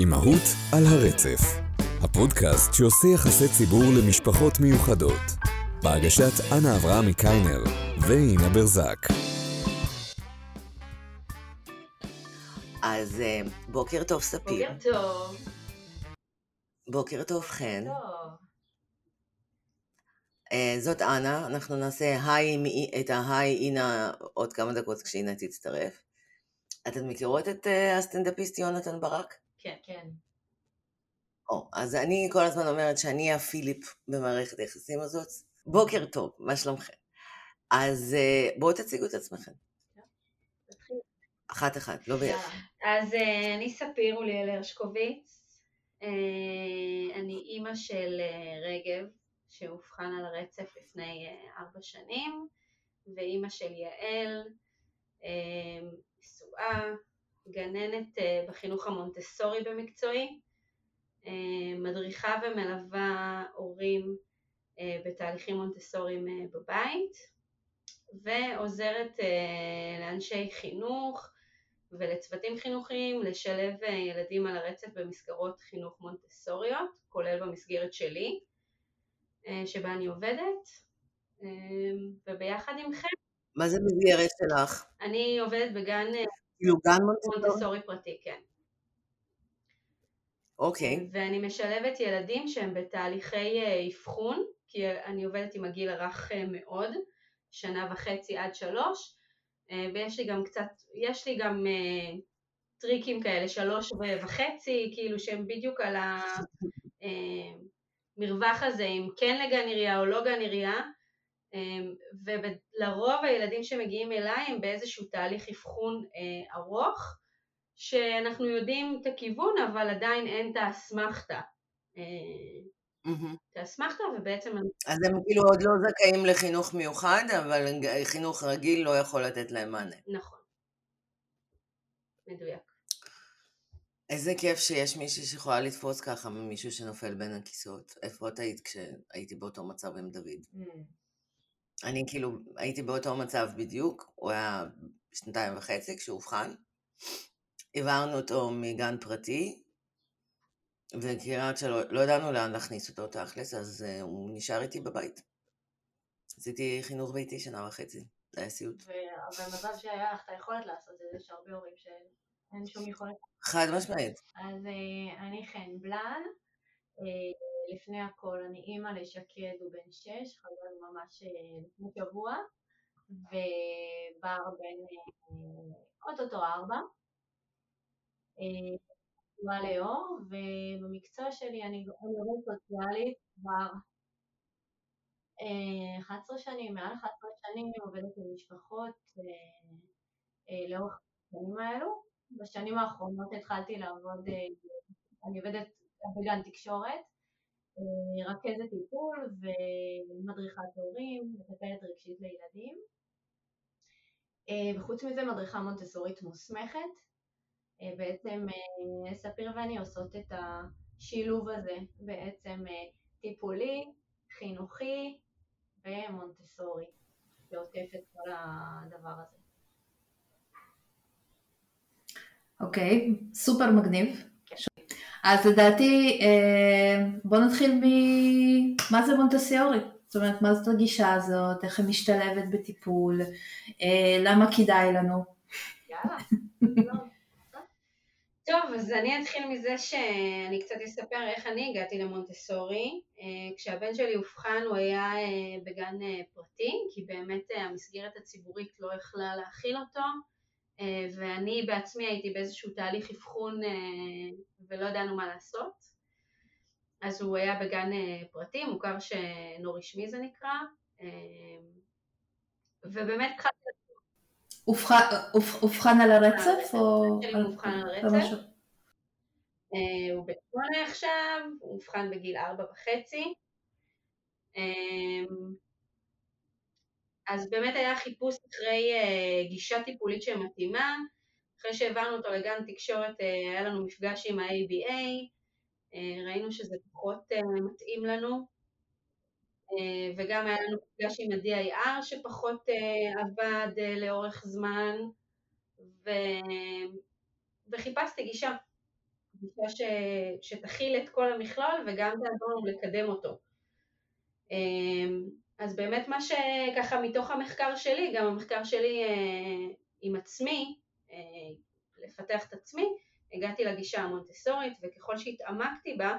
אמהות על הרצף, הפודקאסט שעושה יחסי ציבור למשפחות מיוחדות, בהגשת אנה אברהמי קיינר ואינה ברזק. אז אה, בוקר טוב ספיר. בוקר טוב. בוקר טוב חן. טוב. אה, זאת אנה, אנחנו נעשה היי, את ההיי אינה עוד כמה דקות כשאינה תצטרף. אתן מכירות את אה, הסטנדאפיסט יונתן ברק? כן, כן. או, אז אני כל הזמן אומרת שאני הפיליפ במערכת היחסים הזאת. בוקר טוב, מה שלומכם? אז אה, בואו תציגו את עצמכם. אחת אחת, לא ביחד. אז אה, אני ספיר אוליאל הרשקוביץ. אה, אני אימא של רגב, שאובחן על הרצף לפני ארבע שנים, ואימא של יעל, אה, נשואה, גננת אה, בחינוך המונטסורי במקצועי, אה, מדריכה ומלווה הורים אה, בתהליכים מונטסוריים בבית, ועוזרת לאנשי חינוך ולצוותים חינוכיים לשלב ילדים על הרצף במסגרות חינוך מונטסוריות, כולל במסגרת שלי, שבה אני עובדת, וביחד עמכם מה זה מסגרת שלך? אני עובדת בגן כאילו גן מונטסורי? מונטסורי פרטי, כן. אוקיי. ואני משלבת ילדים שהם בתהליכי אה, אבחון, כי אני עובדת עם הגיל הרך אה, מאוד, שנה וחצי עד שלוש, אה, ויש לי גם קצת, יש לי גם טריקים כאלה, שלוש וחצי, כאילו שהם בדיוק על המרווח הזה, אם כן לגן עירייה או לא גן עירייה, ולרוב הילדים שמגיעים אליי הם באיזשהו תהליך אבחון אה, ארוך, שאנחנו יודעים את הכיוון, אבל עדיין אין את האסמכתה. אה. את האסמכתה, ובעצם אז הם כאילו עוד לא זכאים לחינוך מיוחד, אבל חינוך רגיל לא יכול לתת להם מענה. נכון. מדויק. איזה כיף שיש מישהי שיכולה לתפוס ככה ממישהו שנופל בין הכיסאות. איפה את היית כשהייתי באותו מצב עם דוד? אני כאילו הייתי באותו מצב בדיוק, הוא היה שנתיים וחצי כשהוא אובחן. העברנו אותו מגן פרטי, וכמעט שלא לא ידענו לאן להכניס אותו תכלס, אז uh, הוא נשאר איתי בבית. עשיתי חינוך ביתי שנה וחצי, זה היה סיוט. ובמזל שהיה לך את היכולת לעשות את זה, יש הרבה הורים שאין שום יכולת. חד משמעית. אז אה, אני חן בלן, אה, לפני הכל אני אימא לשקד, הוא בן שש, חזרנו ממש אה, לפני שבוע, ובר בן אה, אוטוטו ארבע. אה, נשואה לאור, ובמקצוע שלי אני עובדת סוציאלית כבר אה, 11 שנים, מעל 11 שנים אני עובדת עם משפחות אה, אה, לאורך השנים האלו. בשנים האחרונות התחלתי לעבוד, אה, אני עובדת בגן תקשורת, אה, רכזת טיפול ומדריכת הורים, מטפלת רגשית לילדים. אה, וחוץ מזה מדריכה מונטסורית מוסמכת. אה, בעצם אה, ספיר ואני עושות את השילוב הזה, בעצם טיפולי, חינוכי ומונטסורי, שעוטף את כל הדבר הזה. אוקיי, סופר מגניב. אז לדעתי, אה, בוא נתחיל מ... מה זה מונטסיורי? זאת אומרת, מה זאת הגישה הזאת, איך היא משתלבת בטיפול, אה, למה כדאי לנו? טוב, אז אני אתחיל מזה שאני קצת אספר איך אני הגעתי למונטסורי. אה, כשהבן שלי אובחן הוא היה בגן פרטי, כי באמת המסגרת הציבורית לא יכלה להכיל אותו, ואני בעצמי הייתי באיזשהו תהליך אבחון אה, ולא ידענו מה לעשות. אז הוא היה בגן אה, פרטי, מוכר שאינו רשמי זה נקרא, אה, ובאמת התחלתי אובחן- אוב- אובחן על הרצף או... מאובחן על הרצף. אה, הוא בן שמונה עכשיו, הוא אובחן בגיל ארבע וחצי. אז באמת היה חיפוש אחרי אה, גישה טיפולית שמתאימה. אחרי שהעברנו אותו לגן תקשורת אה, היה לנו מפגש עם ה-ABA, אה, ראינו שזה פחות אה, מתאים לנו, אה, וגם היה לנו מפגש עם ה-DIR שפחות אה, עבד אה, לאורך זמן, ו... וחיפשתי גישה. גישה ש... שתכיל את כל המכלול וגם תעזור לנו לקדם אותו. אז באמת מה שככה מתוך המחקר שלי, גם המחקר שלי אה, עם עצמי, אה, לפתח את עצמי, הגעתי לגישה המונטסורית וככל שהתעמקתי בה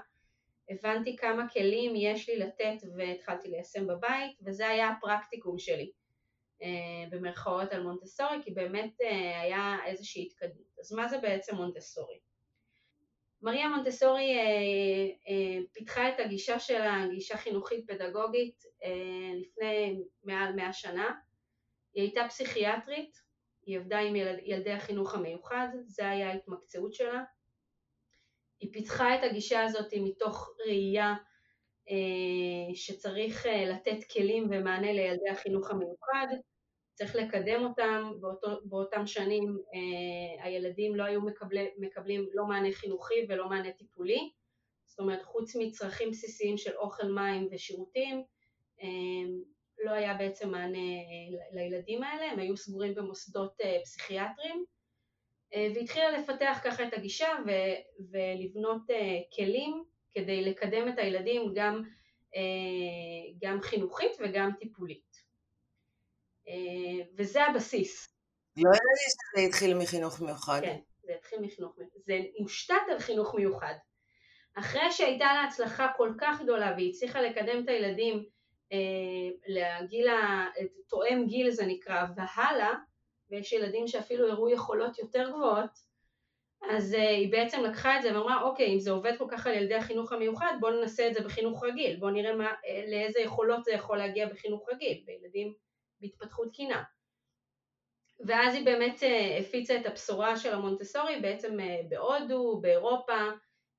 הבנתי כמה כלים יש לי לתת והתחלתי ליישם בבית וזה היה הפרקטיקום שלי אה, במרכאות על מונטסורי כי באמת היה איזושהי התקדמות. אז מה זה בעצם מונטסורי? מריה מונטסורי אה, אה, פיתחה את הגישה שלה, גישה חינוכית פדגוגית, אה, לפני מעל מאה שנה. היא הייתה פסיכיאטרית, היא עבדה עם ילד, ילדי החינוך המיוחד, זה היה ההתמקצעות שלה. היא פיתחה את הגישה הזאת מתוך ראייה אה, שצריך אה, לתת כלים ומענה לילדי החינוך המיוחד, צריך לקדם אותם, באותו, באותם שנים אה, הילדים לא היו מקבלי, מקבלים לא מענה חינוכי ולא מענה טיפולי, זאת אומרת חוץ מצרכים בסיסיים של אוכל, מים ושירותים, אה, לא היה בעצם מענה אה, לילדים האלה, הם היו סגורים במוסדות אה, פסיכיאטריים, אה, והתחילה לפתח ככה את הגישה ו, ולבנות אה, כלים כדי לקדם את הילדים גם, אה, גם חינוכית וגם טיפולית. אה, וזה הבסיס. לא ידעתי שזה התחיל מחינוך מיוחד. כן, זה התחיל מחינוך מיוחד. זה מושתת על חינוך מיוחד. אחרי שהייתה לה הצלחה כל כך גדולה והיא הצליחה לקדם את הילדים אה, לגיל, תואם גיל זה נקרא, והלאה, ויש ילדים שאפילו הראו יכולות יותר גבוהות, אז uh, היא בעצם לקחה את זה ואמרה אוקיי אם זה עובד כל כך על ילדי החינוך המיוחד בואו ננסה את זה בחינוך רגיל בואו נראה מה, לאיזה יכולות זה יכול להגיע בחינוך רגיל בילדים בהתפתחות תקינה. ואז היא באמת אה, הפיצה את הבשורה של המונטסורי בעצם אה, בהודו, באירופה,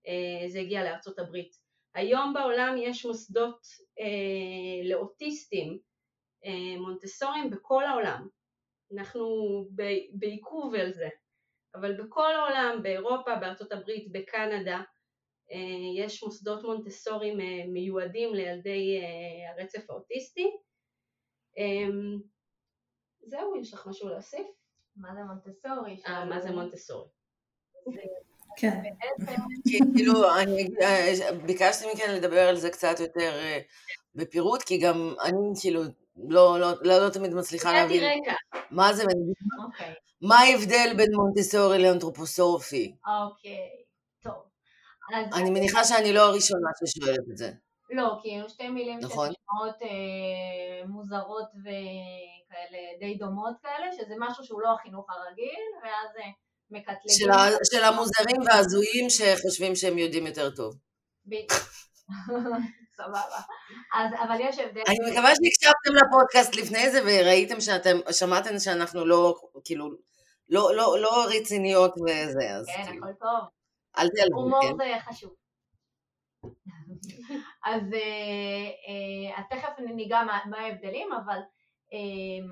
אה, זה הגיע לארצות הברית. היום בעולם יש מוסדות לאוטיסטים מונטסוריים בכל העולם. אנחנו בעיכוב על זה, אבל בכל העולם, באירופה, בארצות הברית, בקנדה, יש מוסדות מונטסוריים מיועדים לילדי הרצף האוטיסטי זהו, יש לך משהו להוסיף? מה זה מונטסורי? אה, מה זה מונטסורי? כן. כאילו, אני אה, ביקשתי מכן לדבר על זה קצת יותר אה, בפירוט, כי גם אני כאילו לא, לא, לא, לא תמיד מצליחה להבין מה זה, אוקיי. מה ההבדל בין מונטסורי לאנתרופוסופי. אוקיי, טוב. אני מניחה שאני לא הראשונה ששואלת את זה. לא, כי אלו שתי מילים נכון. שנשמעות אה, מוזרות וכאלה די דומות כאלה, שזה משהו שהוא לא החינוך הרגיל, ואז אה, מקטלגים. של, ה, של המוזרים וההזויים שחושבים שהם יודעים יותר טוב. בדיוק. סבבה. אז, אבל יש הבדל. אני מקווה שהקשבתם לפודקאסט לפני זה וראיתם שאתם, שמעתם שאנחנו לא, כאילו, לא, לא, לא רציניות וזה, אז כן, כאילו. הכל טוב. אל תיעלבו, כן. הומור זה חשוב. אז אה, אה, תכף ניגע מה, ההבדלים, אבל אה,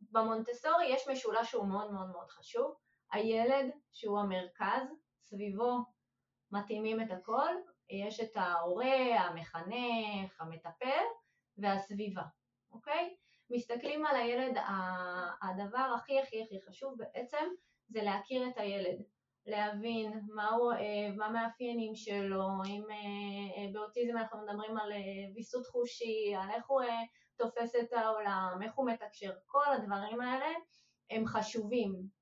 במונטסורי יש משולש שהוא מאוד מאוד מאוד חשוב. הילד שהוא המרכז, סביבו מתאימים את הכל, יש את ההורה, המחנך, המטפל והסביבה, אוקיי? מסתכלים על הילד, הדבר הכי הכי הכי חשוב בעצם זה להכיר את הילד. להבין מה הוא אוהב, מה המאפיינים שלו, אם אה, אה, באוטיזם אנחנו מדברים על אה, ויסות חושי, על איך הוא תופס את העולם, איך הוא מתקשר, כל הדברים האלה הם חשובים.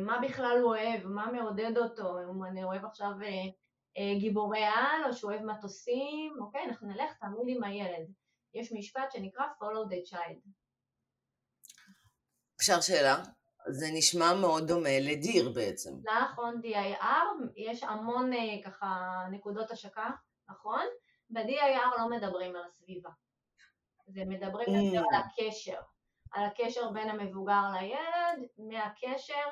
מה בכלל הוא אוהב, מה מעודד אותו, אם אני אוהב עכשיו גיבורי על או שהוא אוהב מטוסים, אוקיי, אנחנו נלך תמיד עם הילד. יש משפט שנקרא follow the child. אפשר שאלה? זה נשמע מאוד דומה לדיר בעצם. נכון, DIR, יש המון אה, ככה נקודות השקה, נכון? ב-DIR לא מדברים על הסביבה. זה מדברים mm. יותר על הקשר, על הקשר בין המבוגר לילד, מהקשר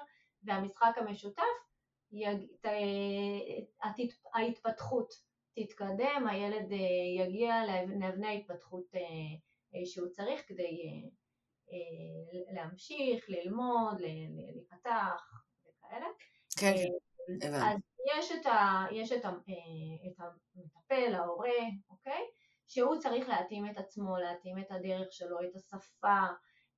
והמשחק המשותף, יג... ההתפתחות תתקדם, הילד אה, יגיע לאבני ההתפתחות אה, שהוא צריך כדי אה, להמשיך, ללמוד, להיפתח וכאלה. כן, כן, הבנתי. אז יש את, ה, יש את, ה, אה, את המטפל, ההורה, אוקיי? שהוא צריך להתאים את עצמו, להתאים את הדרך שלו, את השפה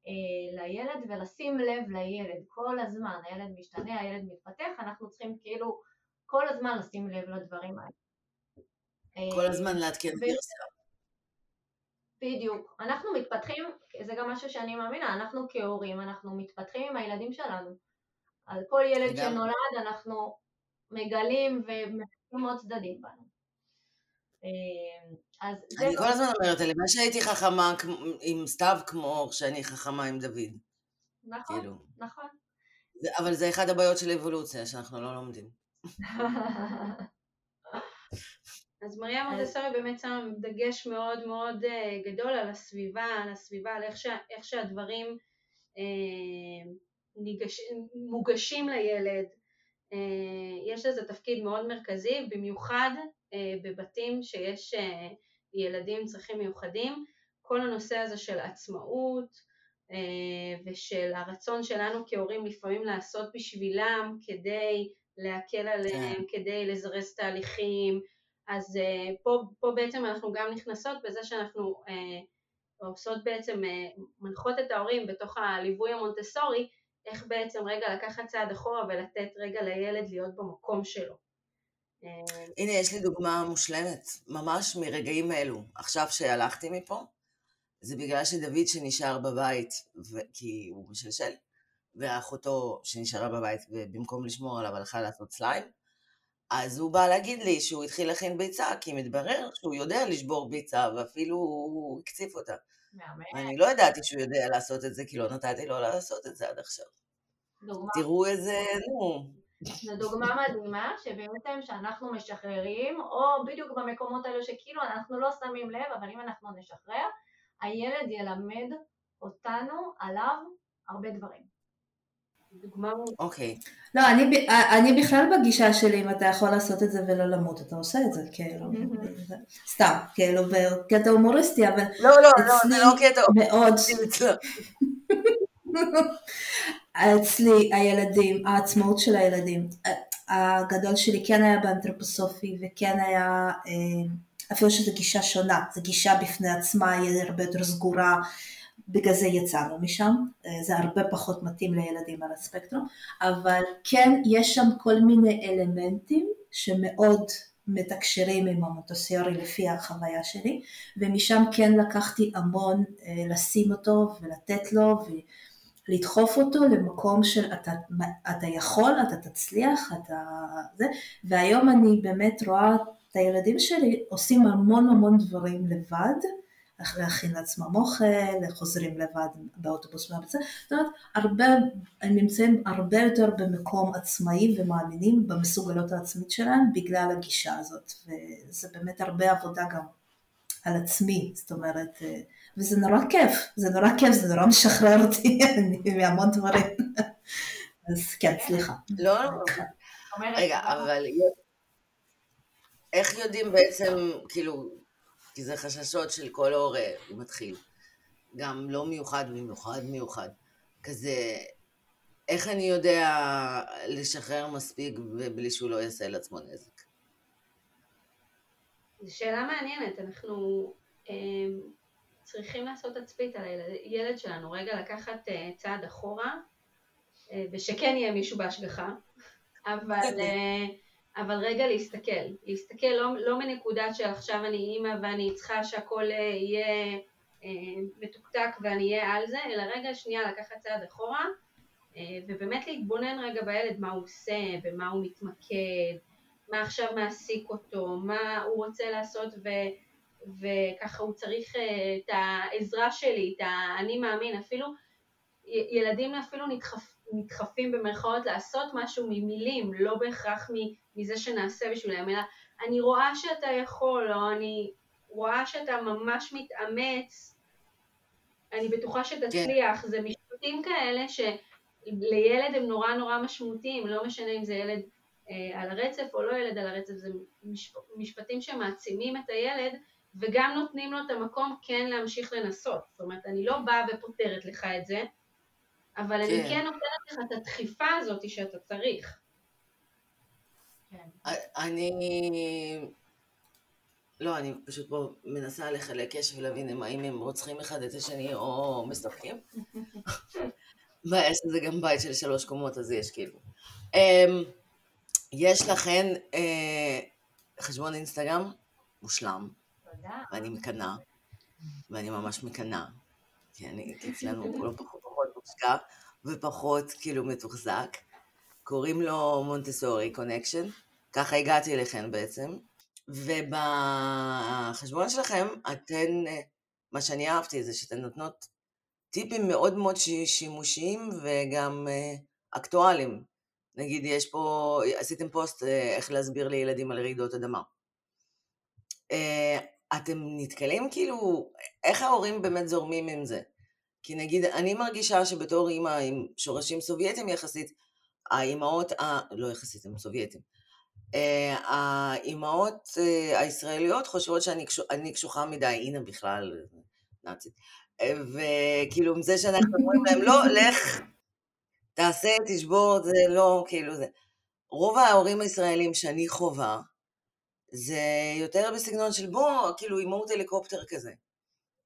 אה, לילד ולשים לב לילד כל הזמן, הילד משתנה, הילד מתפתח, אנחנו צריכים כאילו כל הזמן לשים לב לדברים האלה. כל הזמן לעדכן גרסה. בדיוק. אנחנו מתפתחים, זה גם משהו שאני מאמינה, אנחנו כהורים, אנחנו מתפתחים עם הילדים שלנו. על כל ילד שנולד אנחנו מגלים ומחכים עוד צדדים בנו. אה, אז אני כל הזמן אומרת, הלוואי שהייתי חכמה עם סתיו כמו שאני חכמה עם דוד. נכון, כאילו. נכון. אבל זה אחד הבעיות של אבולוציה, שאנחנו לא לומדים. אז מריה מונטסורי באמת שמה דגש מאוד מאוד אה, גדול על הסביבה, על הסביבה, על איך, ש, איך שהדברים אה, ניגש, מוגשים לילד. אה, יש לזה תפקיד מאוד מרכזי, במיוחד אה, בבתים שיש אה, ילדים עם צרכים מיוחדים. כל הנושא הזה של עצמאות אה, ושל הרצון שלנו כהורים לפעמים לעשות בשבילם כדי להקל עליהם, כן. כדי לזרז תהליכים, אז uh, פה, פה בעצם אנחנו גם נכנסות בזה שאנחנו uh, עושות בעצם, uh, מנחות את ההורים בתוך הליווי המונטסורי, איך בעצם רגע לקחת צעד אחורה ולתת רגע לילד להיות במקום שלו. הנה, יש לי דוגמה מושלמת, ממש מרגעים אלו. עכשיו שהלכתי מפה, זה בגלל שדוד שנשאר בבית, ו... כי הוא משלשל, ואחותו שנשארה בבית, ובמקום לשמור עליו הלכה לעשות סליים, אז הוא בא להגיד לי שהוא התחיל להכין ביצה, כי מתברר שהוא יודע לשבור ביצה, ואפילו הוא הקציף אותה. אני לא ידעתי שהוא יודע לעשות את זה, כי לא נתתי לו לעשות את זה עד עכשיו. דוגמה. תראו איזה, נו. זו דוגמה מדהימה, שבעצם שאנחנו משחררים, או בדיוק במקומות האלו שכאילו אנחנו לא שמים לב, אבל אם אנחנו נשחרר, הילד ילמד אותנו עליו הרבה דברים. דוגמה... אוקיי. לא, אני, אני בכלל בגישה שלי, אם אתה יכול לעשות את זה ולא למות, אתה עושה את זה, כאילו. סתם, כאילו, בקטע הומוריסטי, אבל... לא, לא, לא, זה לא קטע הומוריסטי. מאוד... אצלי הילדים, העצמאות של הילדים, הגדול שלי כן היה באנתרופוסופי וכן היה, אה, אפילו שזו גישה שונה, זו גישה בפני עצמה, היא הרבה יותר סגורה, בגלל זה יצאנו משם, אה, זה הרבה פחות מתאים לילדים על הספקטרום, אבל כן יש שם כל מיני אלמנטים שמאוד מתקשרים עם המוטוסיורי לפי החוויה שלי, ומשם כן לקחתי המון אה, לשים אותו ולתת לו ולדחוף אותו למקום של אתה, אתה יכול, אתה תצליח, אתה זה, והיום אני באמת רואה את הילדים שלי עושים המון המון דברים לבד, להכין לעצמם אוכל, חוזרים לבד באוטובוס מהבצע, זאת אומרת, הרבה, הם נמצאים הרבה יותר במקום עצמאי ומאמינים במסוגלות העצמית שלהם בגלל הגישה הזאת, וזה באמת הרבה עבודה גם על עצמי, זאת אומרת, וזה נורא כיף, זה נורא כיף, זה נורא משחרר אותי מהמון דברים. אז כן, סליחה. לא, לא, רגע, אבל איך יודעים בעצם, כאילו, כי זה חששות של כל הורה, הוא מתחיל. גם לא מיוחד, במיוחד מיוחד. כזה, איך אני יודע לשחרר מספיק ובלי שהוא לא יעשה לעצמו נזק? זו שאלה מעניינת, אנחנו אה, צריכים לעשות תצפית על הילד שלנו, רגע לקחת אה, צעד אחורה, אה, ושכן יהיה מישהו בהשגחה, אבל אה, אבל רגע להסתכל, להסתכל לא, לא מנקודה של עכשיו אני אימא ואני צריכה שהכל אה, יהיה אה, מתוקתק ואני אהיה על זה, אלא רגע שנייה לקחת צעד אחורה אה, ובאמת להתבונן רגע בילד מה הוא עושה, במה הוא מתמקד, מה עכשיו מעסיק אותו, מה הוא רוצה לעשות ו, וככה הוא צריך אה, את העזרה שלי, את האני מאמין, אפילו ילדים אפילו נדחפים נדחפים במרכאות לעשות משהו ממילים, לא בהכרח מזה שנעשה בשבילם, אלא אני רואה שאתה יכול, או אני רואה שאתה ממש מתאמץ, אני בטוחה שתצליח, כן. זה משפטים כאלה שלילד הם נורא נורא משמעותיים, לא משנה אם זה ילד אה, על הרצף או לא ילד על הרצף, זה משפ, משפטים שמעצימים את הילד וגם נותנים לו את המקום כן להמשיך לנסות, זאת אומרת אני לא באה ופותרת לך את זה, אבל כן. אני כן נותנת לך את הדחיפה הזאת שאתה צריך. כן. אני... לא, אני פשוט פה מנסה לחלק קשב ולהבין האם הם רוצחים אחד את השני או משחקים. בעיה שזה גם בית של שלוש קומות, אז יש כאילו. Um, יש לכן אה, חשבון אינסטגרם מושלם, תודה. ואני מקנאה, ואני ממש מקנאה, כי אני, כי אצלנו פחות פחות מושקע ופחות כאילו מתוחזק. קוראים לו Montessori Connection, ככה הגעתי אליכן בעצם, ובחשבון שלכם אתן, אה, מה שאני אהבתי זה שאתן נותנות טיפים מאוד מאוד שימושיים וגם אה, אקטואליים. נגיד, יש פה, עשיתם פוסט אה, איך להסביר לילדים על רעידות אדמה. אתם נתקלים כאילו, איך ההורים באמת זורמים עם זה? כי נגיד, אני מרגישה שבתור אימא עם שורשים סובייטיים יחסית, האימהות, ה... לא יחסית, הם סובייטים, אה, האימהות אה, הישראליות חושבות שאני קשוחה מדי, הנה בכלל, נאצית. אה, וכאילו, עם זה שאנחנו אומרים להם, לא, לך, תעשה, תשבור, זה לא, כאילו זה. רוב ההורים הישראלים שאני חווה, זה יותר בסגנון של בוא, כאילו אימהות הליקופטר כזה.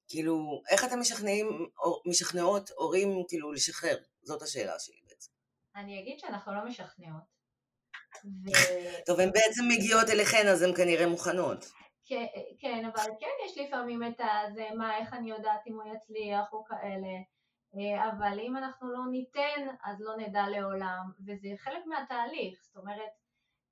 כאילו, איך אתם משכנעים, משכנעות הורים כאילו לשחרר? זאת השאלה שלי בעצם. אני אגיד שאנחנו לא משכנעות. ו... טוב, הן בעצם מגיעות אליכן, אז הן כנראה מוכנות. כן, כן, אבל כן יש לפעמים את הזה, מה, איך אני יודעת אם הוא יצליח או כאלה. אה, אבל אם אנחנו לא ניתן, אז לא נדע לעולם, וזה חלק מהתהליך. זאת אומרת,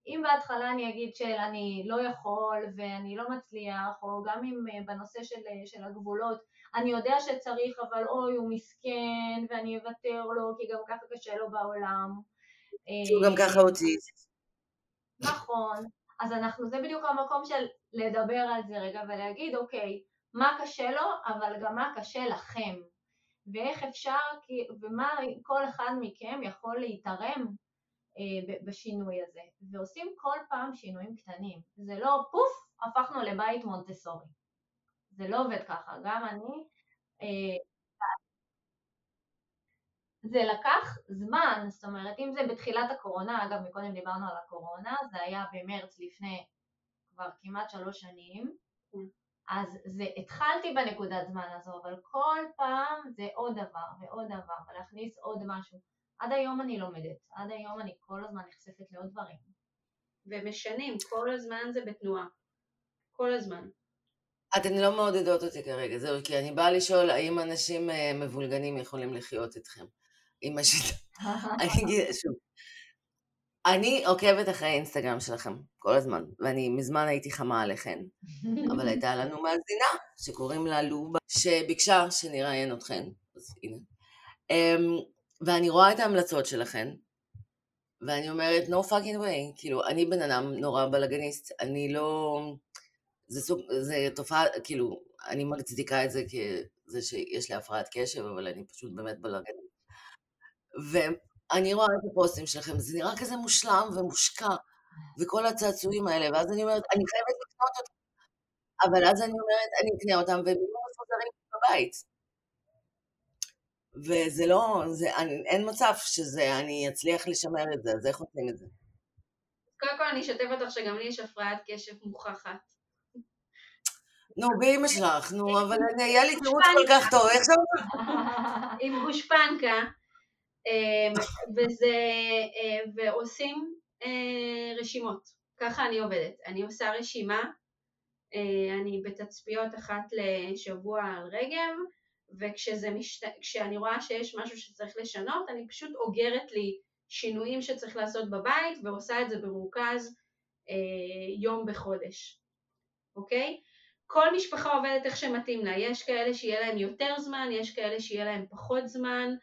אם בהתחלה אני אגיד שאני לא יכול ואני לא מצליח, או גם אם אה, בנושא של, של הגבולות, אני יודע שצריך, אבל אוי, הוא מסכן, ואני אוותר לו, כי גם ככה קשה לו בעולם. שהוא גם ככה אוטיסט. נכון. אז אנחנו, זה בדיוק המקום של לדבר על זה רגע ולהגיד, אוקיי, מה קשה לו, אבל גם מה קשה לכם. ואיך אפשר, ומה כל אחד מכם יכול להתערם אה, בשינוי הזה. ועושים כל פעם שינויים קטנים. זה לא פוף, הפכנו לבית מונטסורי. זה לא עובד ככה. גם אני אה, זה לקח זמן, זאת אומרת, אם זה בתחילת הקורונה, אגב, מקודם דיברנו על הקורונה, זה היה במרץ לפני כבר כמעט שלוש שנים, אז זה, התחלתי בנקודת זמן הזו, אבל כל פעם זה עוד דבר ועוד דבר, ולהכניס עוד משהו. עד היום אני לומדת, עד היום אני כל הזמן נחשפת לעוד דברים. ומשנים, כל הזמן זה בתנועה. כל הזמן. אתן לא מעודדות אותי כרגע, זהו, כי אני באה לשאול האם אנשים אה, מבולגנים יכולים לחיות איתכם. עם השיטה. אני אגיד שוב. אני עוקבת אחרי האינסטגרם שלכם כל הזמן, ואני מזמן הייתי חמה עליכם, אבל הייתה לנו מאזינה שקוראים לה לובה, שביקשה שנראיין אתכן, אז הנה. Um, ואני רואה את ההמלצות שלכן, ואני אומרת, no fucking way, כאילו, אני בן אדם נורא בלאגניסט, אני לא... זה סוג, זה תופעה, כאילו, אני מצדיקה את זה כזה שיש לי הפרעת קשב, אבל אני פשוט באמת בלאגניסט. ואני רואה את הפוסטים שלכם, זה נראה כזה מושלם ומושקע, וכל הצעצועים האלה, ואז אני אומרת, אני חייבת לקנות אותם. אבל אז אני אומרת, אני אקנה אותם, והם יהיו מפוזרים בבית. וזה לא, זה, אני, אין מצב שזה, אני אצליח לשמר את זה, אז איך עושים את זה? קודם כל אני אשתף אותך שגם לי יש הפרעת קשב מוכחת. נו, באמא שלך, נו, אבל היה לי תירוץ כל כך טוב, איך זה... עם גושפנקה, אמ, וזה, אה, ועושים אה, רשימות, ככה אני עובדת, אני עושה רשימה, אה, אני בתצפיות אחת לשבוע על רגב, וכשאני רואה שיש משהו שצריך לשנות, אני פשוט אוגרת לי שינויים שצריך לעשות בבית ועושה את זה במרוכז יום בחודש, אוקיי? כל משפחה עובדת איך שמתאים לה, יש כאלה שיהיה להם יותר זמן, יש כאלה שיהיה להם פחות זמן,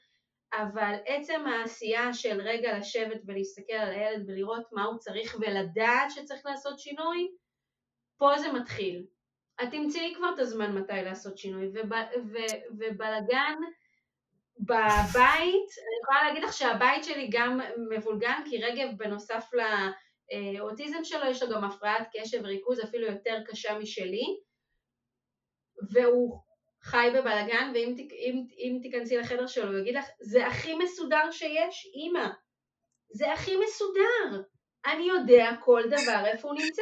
אבל עצם העשייה של רגע לשבת ולהסתכל על הילד ולראות מה הוא צריך ולדעת שצריך לעשות שינוי, פה זה מתחיל. את תמצאי כבר את הזמן מתי לעשות שינוי, וב, ו, ובלגן בבית, אני יכולה להגיד לך שהבית שלי גם מבולגן, כי רגב בנוסף לאוטיזם שלו, יש לו גם הפרעת קשב וריכוז אפילו יותר קשה משלי, והוא חי בבלגן, ואם אם, אם תיכנסי לחדר שלו, הוא יגיד לך, זה הכי מסודר שיש, אימא. זה הכי מסודר. אני יודע כל דבר איפה הוא נמצא.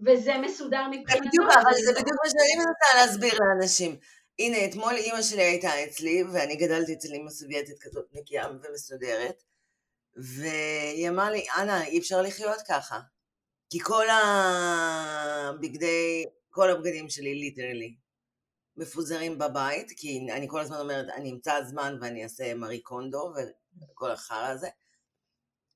וזה מסודר מבחינתו. בדיוק, אבל זה בדיוק מה שאני מנסה להסביר לאנשים. הנה, אתמול אימא שלי הייתה אצלי, ואני גדלתי אצל אימא סובייטית כזאת נקייה ומסודרת, והיא אמרה לי, אנה, אי אפשר לחיות ככה. כי כל הבגדי, כל הבגדים שלי, ליטרלי, מפוזרים בבית, כי אני כל הזמן אומרת, אני אמצא זמן ואני אעשה מארי קונדו וכל החרא הזה.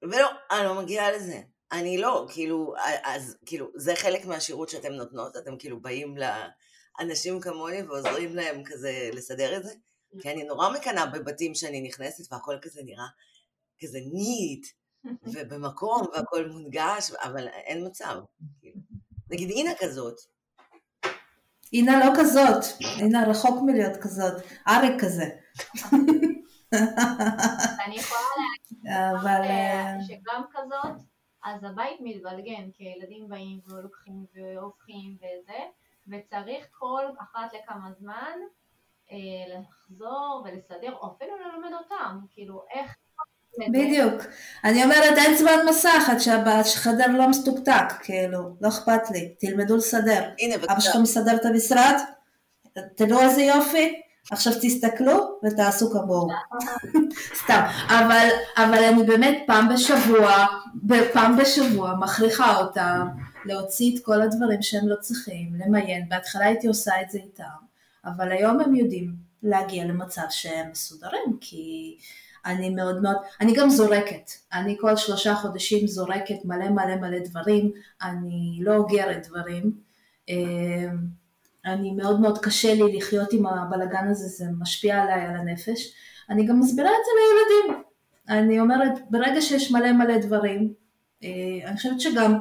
ולא, אני לא מגיעה לזה. אני לא, כאילו, אז כאילו, זה חלק מהשירות שאתם נותנות, אתם כאילו באים לאנשים כמוני ועוזרים להם כזה לסדר את זה, כי אני נורא מקנאה בבתים שאני נכנסת והכל כזה נראה כזה ניט, ובמקום והכל מונגש, אבל אין מצב. כאילו. נגיד אינה כזאת. אינה לא כזאת, אינה רחוק מלהיות כזאת, אריק כזה. אני יכולה להגיד אה, שגם כזאת, אז הבית מתבלגן, כי ילדים באים ולוקחים והופכים וזה, וצריך כל אחת לכמה זמן אה, לחזור ולסדר, או אפילו ללמד אותם, כאילו איך... בדיוק. אני אומרת, אין זמן מסך עד שהחדר לא מסתוקתק, כאילו, לא אכפת לי, תלמדו לסדר. הנה, בבקשה. אבא שלך מסדר את המשרד? תראו איזה יופי. עכשיו תסתכלו ותעשו כמוהו. סתם. אבל, אבל אני באמת פעם בשבוע, פעם בשבוע מכריחה אותם להוציא את כל הדברים שהם לא צריכים, למיין. בהתחלה הייתי עושה את זה איתם, אבל היום הם יודעים להגיע למצב שהם מסודרים, כי אני מאוד מאוד, אני גם זורקת. אני כל שלושה חודשים זורקת מלא מלא מלא דברים, אני לא אוגרת דברים. אני מאוד מאוד קשה לי לחיות עם הבלגן הזה, זה משפיע עליי, על הנפש. אני גם מסבירה את זה לילדים. אני אומרת, ברגע שיש מלא מלא דברים, אה, אני חושבת שגם,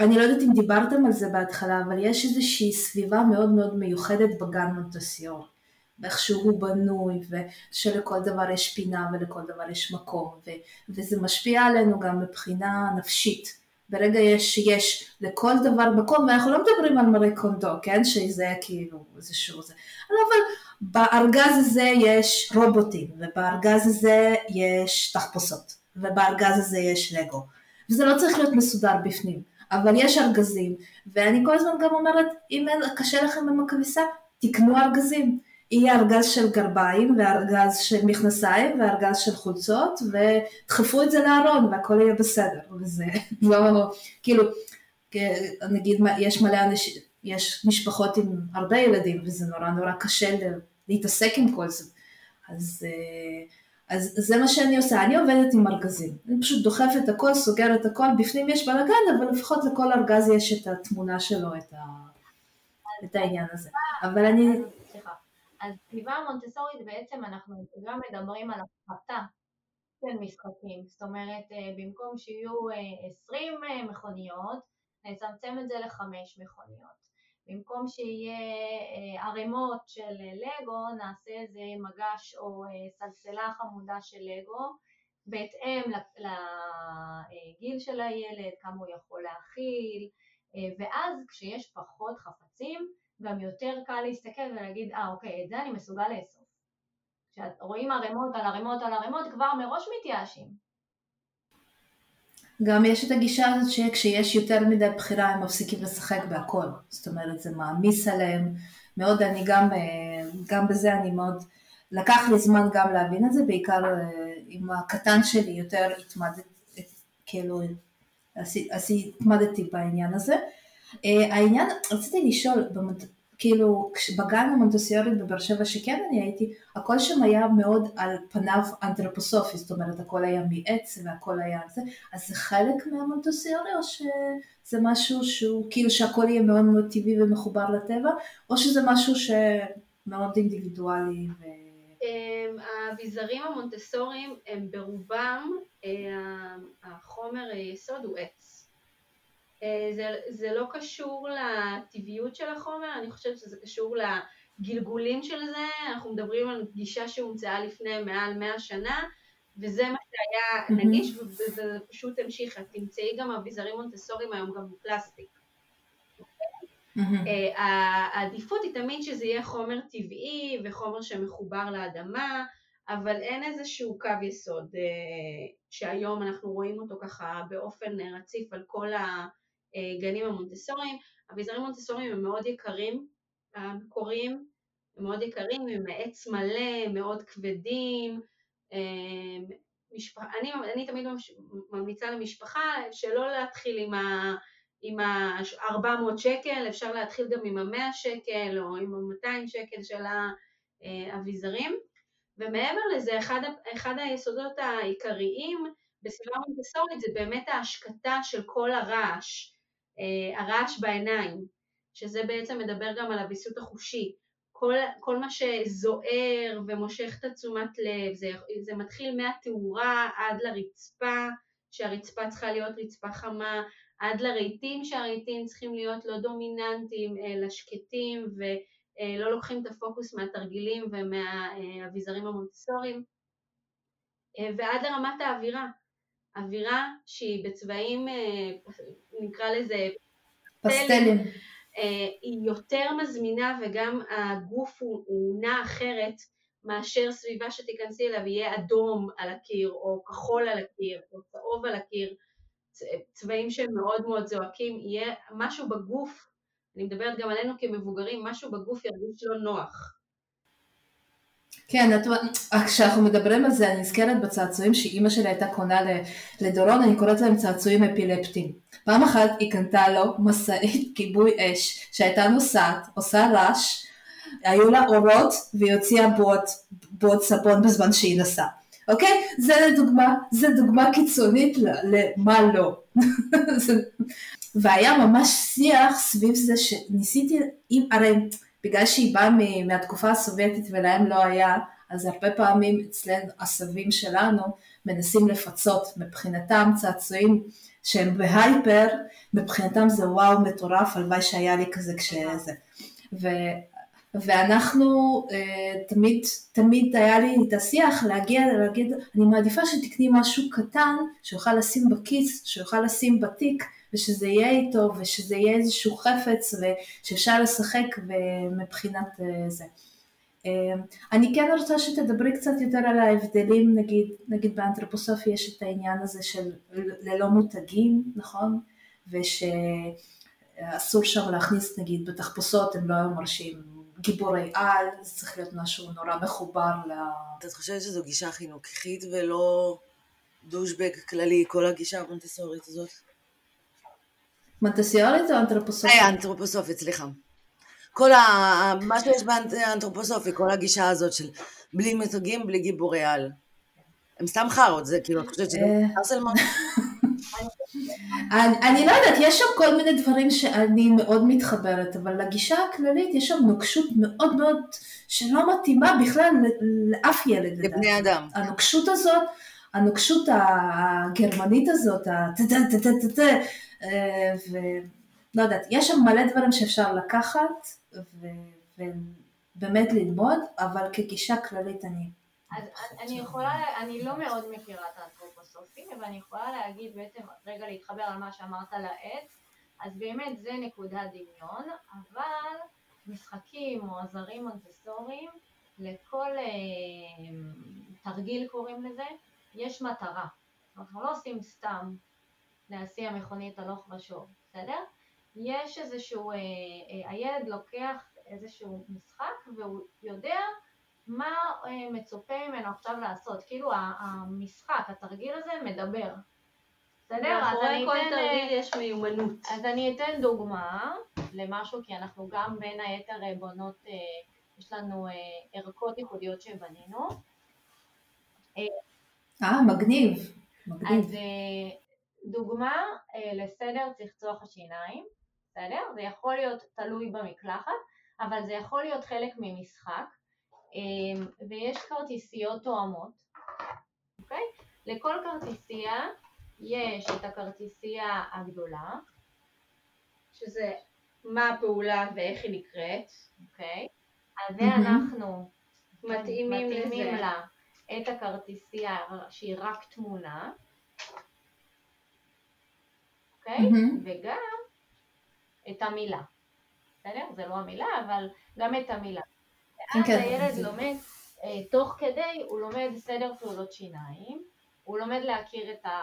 אני לא יודעת אם דיברתם על זה בהתחלה, אבל יש איזושהי סביבה מאוד מאוד מיוחדת בגן מונטסיור. ואיך שהוא בנוי, ושלכל דבר יש פינה ולכל דבר יש מקום, ו- וזה משפיע עלינו גם מבחינה נפשית. ברגע יש שיש לכל דבר מקום, ואנחנו לא מדברים על מרי קונדו, כן? שזה כאילו איזשהו זה. אבל בארגז הזה יש רובוטים, ובארגז הזה יש תחפושות, ובארגז הזה יש לגו. וזה לא צריך להיות מסודר בפנים, אבל יש ארגזים, ואני כל הזמן גם אומרת, אם קשה לכם עם הכביסה, תקנו ארגזים. יהיה ארגז של גרביים וארגז של מכנסיים וארגז של חולצות ודחפו את זה לארון והכל יהיה בסדר וזה לא כאילו נגיד יש מלא אנשים יש משפחות עם הרבה ילדים וזה נורא נורא קשה להתעסק עם כל זה. אז, אז זה מה שאני עושה, אני עובדת עם ארגזים, אני פשוט דוחפת הכל, סוגרת הכל, בפנים יש בלאגן, אבל לפחות לכל ארגז יש את התמונה שלו, את, ה, את העניין הזה. אבל אני, אז כתיבה המונטסורית בעצם אנחנו גם מדברים על הפחתה של משחקים, זאת אומרת אה, במקום שיהיו 20 אה, אה, מכוניות, נצמצם את זה לחמש מכוניות. במקום שיהיה ערימות של לגו, נעשה איזה מגש או סלסלה חמודה של לגו, בהתאם לגיל של הילד, כמה הוא יכול להכיל, ואז כשיש פחות חפצים, גם יותר קל להסתכל ולהגיד, אה אוקיי, את זה אני מסוגל לאסוף. כשרואים ערימות על ערימות על ערימות, כבר מראש מתייאשים. גם יש את הגישה הזאת שכשיש יותר מדי בחירה הם מפסיקים לשחק בהכל. זאת אומרת, זה מעמיס עליהם מאוד, אני גם, אה, גם בזה אני מאוד, לקח לי זמן גם להבין את זה, בעיקר אה, עם הקטן שלי יותר התמדתי, כאילו, התמדתי בעניין הזה. Uh, העניין, רציתי לשאול, במת... כאילו בגן המונטסיורי בבאר שבע שכן אני הייתי, הכל שם היה מאוד על פניו אנתרופוסופי, זאת אומרת הכל היה מעץ והכל היה זה, אז זה חלק מהמונטסיורי או שזה משהו שהוא כאילו שהכל יהיה מאוד מאוד טבעי ומחובר לטבע, או שזה משהו שמאוד אינדיבידואלי ו... אמ, האביזרים המונטסוריים הם ברובם, אה, החומר יסוד הוא עץ. אה, זה, זה לא קשור לטבעיות של החומר, אני חושבת שזה קשור לגלגולים של זה, אנחנו מדברים על גישה שהומצאה לפני מעל מאה שנה, וזה מה שהיה. נגיש, וזה פשוט המשיך, את תמצאי גם אביזרים מונטסוריים היום גם בפלסטיק. Mm-hmm. העדיפות היא תמיד שזה יהיה חומר טבעי וחומר שמחובר לאדמה, אבל אין איזשהו קו יסוד אה, שהיום אנחנו רואים אותו ככה באופן רציף על כל ה... הגנים המונטסוריים. אביזרים מונטסוריים הם מאוד יקרים, המקוריים, הם מאוד יקרים, הם מעץ מלא, מאוד כבדים, משפחה, אני, אני תמיד ממליצה למשפחה שלא להתחיל עם ה... עם ה-400 שקל, אפשר להתחיל גם עם ה-100 שקל או עם ה-200 שקל של האביזרים. ומעבר לזה, אחד, אחד היסודות העיקריים בסביבה מונטסורית זה באמת ההשקטה של כל הרעש, אה, הרעש בעיניים, שזה בעצם מדבר גם על הוויסות החושי. כל, כל מה שזוהר ומושך את התשומת לב, זה, זה מתחיל מהתאורה עד לרצפה, שהרצפה צריכה להיות רצפה חמה, עד לרהיטים שהרהיטים צריכים להיות לא דומיננטיים אלא שקטים ולא לוקחים את הפוקוס מהתרגילים ומהאביזרים המונטסוריים ועד לרמת האווירה, אווירה שהיא בצבעים נקרא לזה פסטלים, היא יותר מזמינה וגם הגוף הוא, הוא נע אחרת מאשר סביבה שתיכנסי אליו יהיה אדום על הקיר או כחול על הקיר או צהוב על הקיר. צבעים שהם מאוד מאוד זועקים, יהיה משהו בגוף, אני מדברת גם עלינו כמבוגרים, משהו בגוף ירגיש לא נוח. כן, את, כשאנחנו מדברים על זה, אני נזכרת בצעצועים שאימא שלי הייתה קונה לדורון, אני קוראת להם צעצועים אפילפטיים. פעם אחת היא קנתה לו משאית כיבוי אש שהייתה נוסעת, עושה רעש, היו לה אורות והיא הוציאה בועות סבון בזמן שהיא נסעה. אוקיי? זה לדוגמה, זה דוגמה קיצונית למה לא. והיה ממש שיח סביב זה שניסיתי, אם, הרי בגלל שהיא באה מהתקופה הסובייטית ולהם לא היה, אז הרבה פעמים אצלנו הסבים שלנו מנסים לפצות, מבחינתם צעצועים שהם בהייפר, מבחינתם זה וואו מטורף, הלוואי שהיה לי כזה כשזה. ואנחנו אה, תמיד, תמיד היה לי את השיח להגיע, להגיד, אני מעדיפה שתקני משהו קטן, שיוכל לשים בכיס, שיוכל לשים בתיק, ושזה יהיה איתו, ושזה יהיה איזשהו חפץ, ושאפשר לשחק מבחינת אה, זה. אה, אני כן רוצה שתדברי קצת יותר על ההבדלים, נגיד, נגיד באנתרופוסופיה יש את העניין הזה של ללא מותגים, נכון? ושאסור שם להכניס נגיד בתחפושות, הם לא היו מרשים גיבורי על, זה צריך להיות משהו נורא מחובר ל... את חושבת שזו גישה חינוכית ולא דושבג כללי, כל הגישה המונטסורית הזאת? מונטסיורית או אנתרופוסופית? אה, אנתרופוסופית, סליחה. כל ה... מה שיש באנתרופוסופי, כל הגישה הזאת של בלי מתגים, בלי גיבורי על. הם סתם חארות, זה כאילו, את חושבת שזה ארסלמן? אני, אני לא יודעת, יש שם כל מיני דברים שאני מאוד מתחברת, אבל לגישה הכללית יש שם נוקשות מאוד מאוד שלא מתאימה בכלל לאף ילד. לבני אדם. הנוקשות הזאת, הנוקשות הגרמנית הזאת, ולא יודעת, יש שם מלא דברים שאפשר לקחת ובאמת ללמוד, אבל כגישה כללית אני... אז אני יכולה, אני לא מאוד מכירה את האנתרופוסופים, אבל אני יכולה להגיד בעצם, רגע להתחבר על מה שאמרת לעץ, אז באמת זה נקודת דמיון, אבל משחקים או עזרים מונטסוריים, לכל אה, תרגיל קוראים לזה, יש מטרה. אנחנו לא עושים סתם להסיע מכונית הלוך ושוב, בסדר? יש איזשהו, אה, אה, הילד לוקח איזשהו משחק והוא יודע מה אה, מצופה ממנו עכשיו לעשות, כאילו המשחק, התרגיל הזה מדבר. בסדר? אז אני אתן... כל תרגיל יש מיומנות. אז אני אתן דוגמה למשהו, כי אנחנו גם בין היתר בונות, יש לנו ערכות ייחודיות שבנינו. אה, מגניב. מגניב. אז דוגמה לסדר צחצוח השיניים, בסדר? זה יכול להיות תלוי במקלחת, אבל זה יכול להיות חלק ממשחק, ויש כרטיסיות תואמות, אוקיי? לכל כרטיסייה יש את הכרטיסייה הגדולה, שזה מה הפעולה ואיך היא נקראת, אוקיי? אז זה אנחנו מתאימים, מתאימים לה את הכרטיסייה שהיא רק תמונה, אוקיי? Mm-hmm. וגם את המילה. בסדר? זה לא המילה, אבל גם את המילה. ואז okay. הילד לומד, אה, תוך כדי, הוא לומד סדר פעולות שיניים, הוא לומד להכיר את, ה,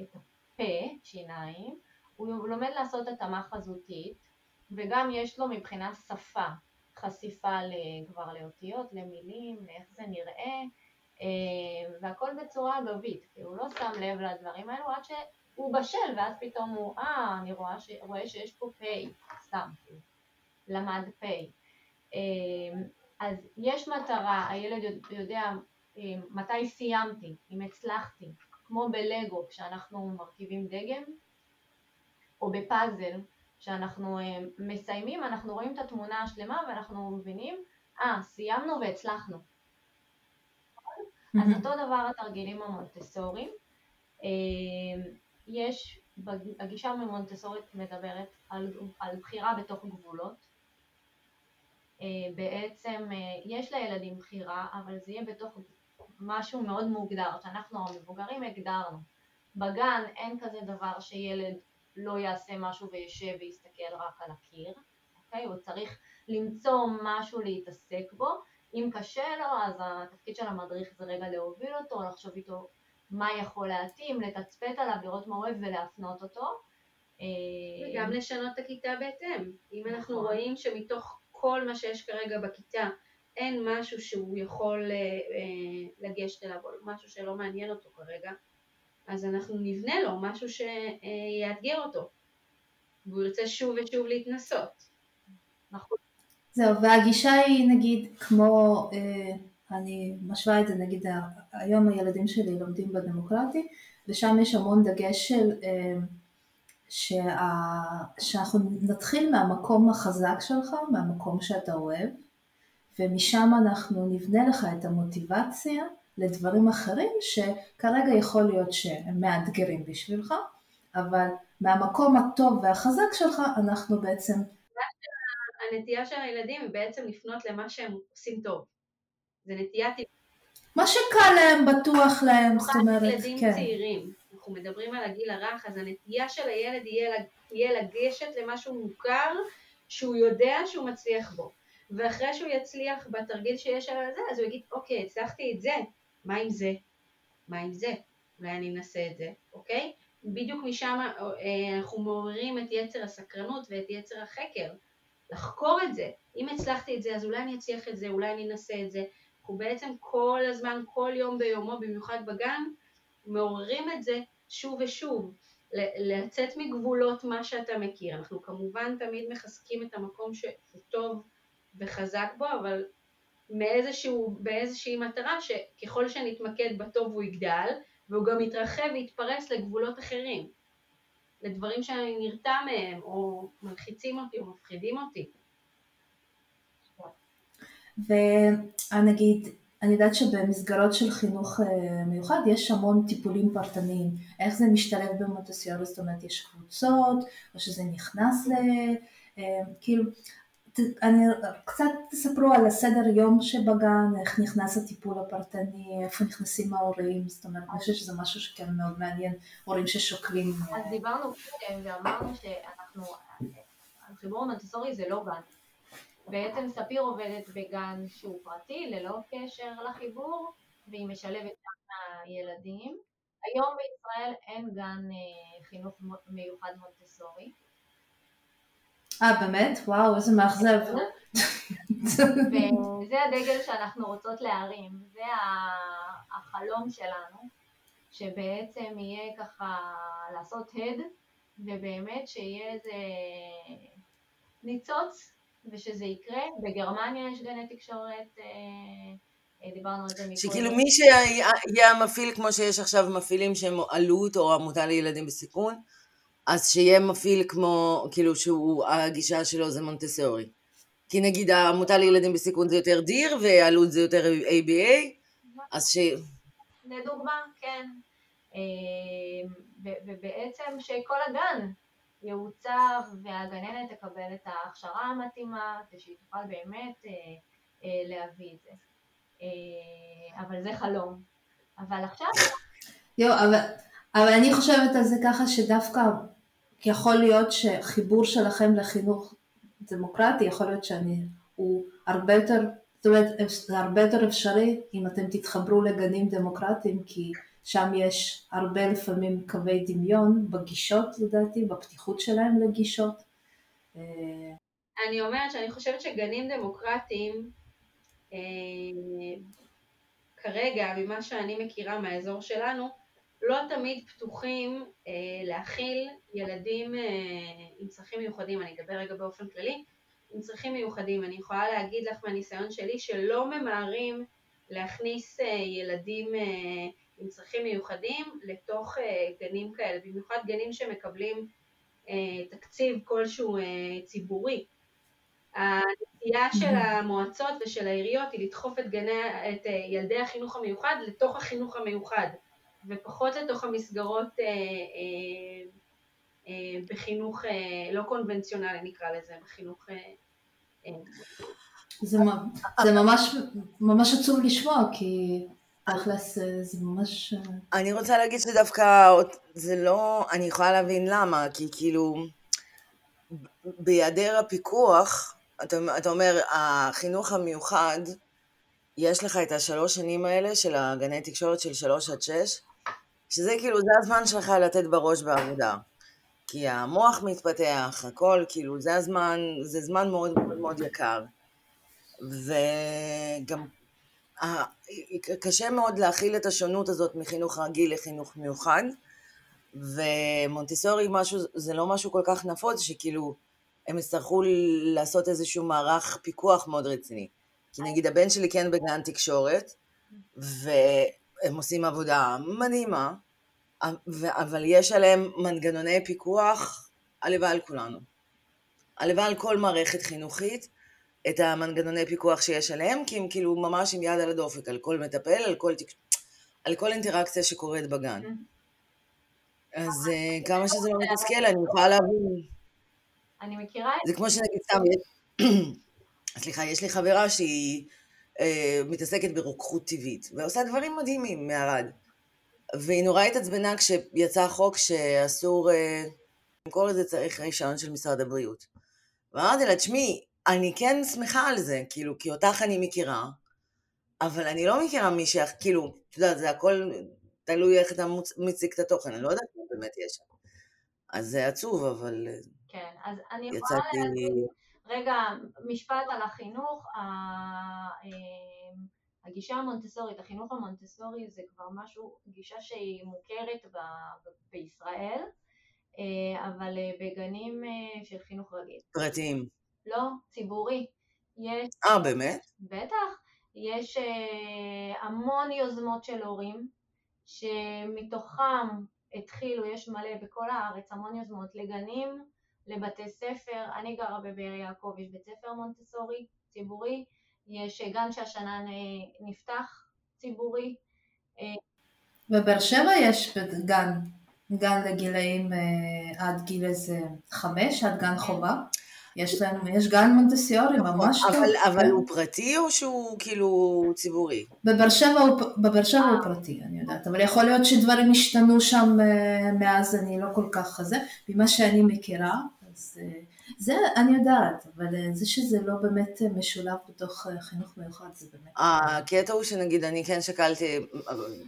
את הפה, שיניים, הוא לומד לעשות התאמה חזותית, וגם יש לו מבחינה שפה חשיפה כבר לאותיות, למילים, לאיך זה נראה, והכל בצורה אגבית, כי הוא לא שם לב לדברים האלו עד שהוא בשל, ואז פתאום הוא, אה, אני רואה, ש... רואה שיש פה פ', סתם, למד פ'. אז יש מטרה, הילד יודע מתי סיימתי, אם הצלחתי, כמו בלגו כשאנחנו מרכיבים דגם, או בפאזל, כשאנחנו אה, מסיימים אנחנו רואים את התמונה השלמה ואנחנו מבינים, אה, סיימנו והצלחנו. אז אותו דבר התרגילים המונטסוריים. אה, יש, הגישה המונטסורית מדברת על, על בחירה בתוך גבולות. אה, בעצם יש לילדים בחירה, אבל זה יהיה בתוך משהו מאוד מוגדר, שאנחנו המבוגרים הגדרנו. בגן אין כזה דבר שילד לא יעשה משהו וישב ויסתכל רק על הקיר, אוקיי? הוא צריך למצוא משהו להתעסק בו. אם קשה לו, אז התפקיד של המדריך זה רגע להוביל אותו, לחשוב איתו מה יכול להתאים, לתצפת עליו, לראות מה אוהב ולהפנות אותו. אה, וגם לשנות את הכיתה בהתאם. אם אנחנו נכון. רואים שמתוך כל מה שיש כרגע בכיתה אין משהו שהוא יכול אה, אה, לגשת אליו, או משהו שלא מעניין אותו כרגע, אז אנחנו נבנה לו משהו שיאתגר אותו, והוא ירצה שוב ושוב להתנסות. נכון. זהו, והגישה היא נגיד כמו, אה, אני משווה את זה נגיד היום הילדים שלי לומדים בדמוקרטי ושם יש המון דגש של שה, שאנחנו נתחיל מהמקום החזק שלך, מהמקום שאתה אוהב ומשם אנחנו נבנה לך את המוטיבציה לדברים אחרים שכרגע יכול להיות שהם מאתגרים בשבילך, אבל מהמקום הטוב והחזק שלך אנחנו בעצם... הנטייה של הילדים היא בעצם לפנות למה שהם עושים טוב. זה נטייה טבעית. מה שקל להם, בטוח להם, זאת אומרת, כן. ילדים צעירים, אנחנו מדברים על הגיל הרך, אז הנטייה של הילד יהיה לגשת למשהו מוכר שהוא יודע שהוא מצליח בו. ואחרי שהוא יצליח בתרגיל שיש על זה, אז הוא יגיד, אוקיי, הצלחתי את זה, מה עם זה? מה עם זה? אולי אני אנסה את זה, אוקיי? בדיוק משם אה, אנחנו מעוררים את יצר הסקרנות ואת יצר החקר, לחקור את זה. אם הצלחתי את זה, אז אולי אני אצליח את זה, אולי אני אנסה את זה. אנחנו בעצם כל הזמן, כל יום ביומו, במיוחד בגן, מעוררים את זה שוב ושוב. לצאת מגבולות מה שאתה מכיר. אנחנו כמובן תמיד מחזקים את המקום שהוא טוב וחזק בו, אבל מאיזשהו, באיזושהי מטרה שככל שנתמקד בטוב הוא יגדל, והוא גם יתרחב ויתפרס לגבולות אחרים, לדברים שאני נרתע מהם, או מלחיצים אותי, או מפחידים אותי. ונגיד, אני יודעת שבמסגרות של חינוך אה, מיוחד יש המון טיפולים פרטניים. איך זה משתלב במונטסיורי? זאת אומרת, יש קבוצות, או שזה נכנס ל... אה, כאילו, אני, קצת תספרו על הסדר יום שבגן, איך נכנס הטיפול הפרטני, איפה נכנסים ההורים, זאת אומרת, אני חושבת שזה משהו שכן מאוד מעניין, הורים ששוקלים. אז דיברנו קודם ואמרנו שאנחנו, החיבור המונטסורי זה לא גן. בעצם ספיר עובדת בגן שהוא פרטי, ללא קשר לחיבור, והיא משלבת גם הילדים. היום בישראל אין גן אה, חינוך מיוחד מונטסורי. אה, באמת? וואו, איזה מאכזב. וזה הדגל שאנחנו רוצות להרים, זה החלום שלנו, שבעצם יהיה ככה לעשות הד, ובאמת שיהיה איזה ניצוץ, ושזה יקרה. בגרמניה יש גני תקשורת, אה, אה, דיברנו על זה מקודם. שכאילו מי שיהיה המפעיל, כמו שיש עכשיו מפעילים שהם עלות או עמותה לילדים בסיכון, אז שיהיה מפעיל כמו, כאילו שהוא, הגישה שלו זה מונטסורי. כי נגיד העמותה לילדים בסיכון זה יותר דיר, ועלות זה יותר ABA, אז ש... לדוגמה, כן. אה, ובעצם שכל הגן יעוצב והגננת תקבל את ההכשרה המתאימה, ושהיא תוכל באמת אה, אה, להביא את זה. אבל זה חלום. אבל עכשיו... יו, אבל, אבל אני חושבת על זה ככה שדווקא יכול להיות שחיבור שלכם לחינוך דמוקרטי, יכול להיות שאני, הוא הרבה יותר, זאת אומרת, זה הרבה יותר אפשרי אם אתם תתחברו לגנים דמוקרטיים, כי שם יש הרבה לפעמים קווי דמיון בגישות לדעתי, בפתיחות שלהם לגישות. אני אומרת שאני חושבת שגנים דמוקרטיים, אה, כרגע, ממה שאני מכירה מהאזור שלנו, לא תמיד פתוחים אה, להכיל ילדים אה, עם צרכים מיוחדים, אני אדבר רגע באופן כללי, עם צרכים מיוחדים. אני יכולה להגיד לך מהניסיון שלי שלא ממהרים להכניס אה, ילדים אה, עם צרכים מיוחדים לתוך אה, גנים כאלה, במיוחד גנים שמקבלים אה, תקציב כלשהו אה, ציבורי. הנטייה של המועצות ושל העיריות היא לדחוף את, גני, את ילדי החינוך המיוחד לתוך החינוך המיוחד, ופחות לתוך המסגרות אה, אה, אה, בחינוך אה, לא קונבנציונלי נקרא לזה, בחינוך... אה, אה. זה, זה ממש, ממש עצוב לשמוע, כי תכלס זה ממש... אני רוצה להגיד שדווקא זה לא, אני יכולה להבין למה, כי כאילו בהיעדר הפיקוח, אתה, אתה אומר, החינוך המיוחד, יש לך את השלוש שנים האלה של הגני תקשורת של שלוש עד שש, שזה כאילו, זה הזמן שלך לתת בראש בעבודה. כי המוח מתפתח, הכל, כאילו, זה הזמן, זה זמן מאוד מאוד מאוד יקר. וגם קשה מאוד להכיל את השונות הזאת מחינוך רגיל לחינוך מיוחד, ומונטיסורי משהו, זה לא משהו כל כך נפוץ, שכאילו הם יצטרכו לעשות איזשהו מערך פיקוח מאוד רציני. כי נגיד הבן שלי כן בגן תקשורת, והם עושים עבודה מדהימה, אבל יש עליהם מנגנוני פיקוח הלוואי על כולנו. הלוואי על כל מערכת חינוכית, את המנגנוני פיקוח שיש עליהם, כי הם כאילו ממש עם יד על הדופק, על כל מטפל, על כל, על כל אינטראקציה שקורית בגן. אז אה, כמה שזה לא מתסכל, אני יכולה להבין. אני מכירה את זה. זה כמו שנגיד סתם, סליחה, יש לי חברה שהיא אה, מתעסקת ברוקחות טבעית, ועושה דברים מדהימים מערד. והיא נורא התעצבנה כשיצא החוק שאסור אה, למכור את זה, צריך רישיון של משרד הבריאות. ואמרתי לה, תשמעי, אני כן שמחה על זה, כאילו, כי אותך אני מכירה, אבל אני לא מכירה מישהי, כאילו, את יודעת, זה הכל תלוי איך אתה מציג את התוכן, אני לא יודעת מה באמת יש שם. אז זה עצוב, אבל... אה, כן, אז אני יכולה. להגיד, רגע, משפט על החינוך, אה, הגישה המונטסורית, החינוך המונטסורי זה כבר משהו, גישה שהיא מוכרת ב, ב, בישראל, אה, אבל בגנים של חינוך רגיל. פרטיים. לא, ציבורי. יש... אה, באמת? בטח. יש אה, המון יוזמות של הורים, שמתוכם התחילו, יש מלא בכל הארץ, המון יוזמות לגנים, לבתי ספר. אני גרה בבאר יעקב, יש בית ספר מונטסורי ציבורי, יש גן שהשנה נפתח ציבורי. אה, בבאר שבע יש גן, גן לגילאים אה, עד גיל איזה חמש, עד גן חובה. יש לנו, יש גן מונטסיורי נכון, ממש טוב. אבל, אבל כן. הוא פרטי או שהוא כאילו ציבורי? בבאר שבע הוא, בבאר שבע הוא פרטי, אני יודעת, אבל יכול להיות שדברים השתנו שם אה, מאז, אני לא כל כך זה, ממה שאני מכירה, אז אה, זה אני יודעת, אבל אה, זה שזה לא באמת משולב בתוך חינוך מיוחד, זה באמת... הקטע הוא שנגיד אני כן שקלתי,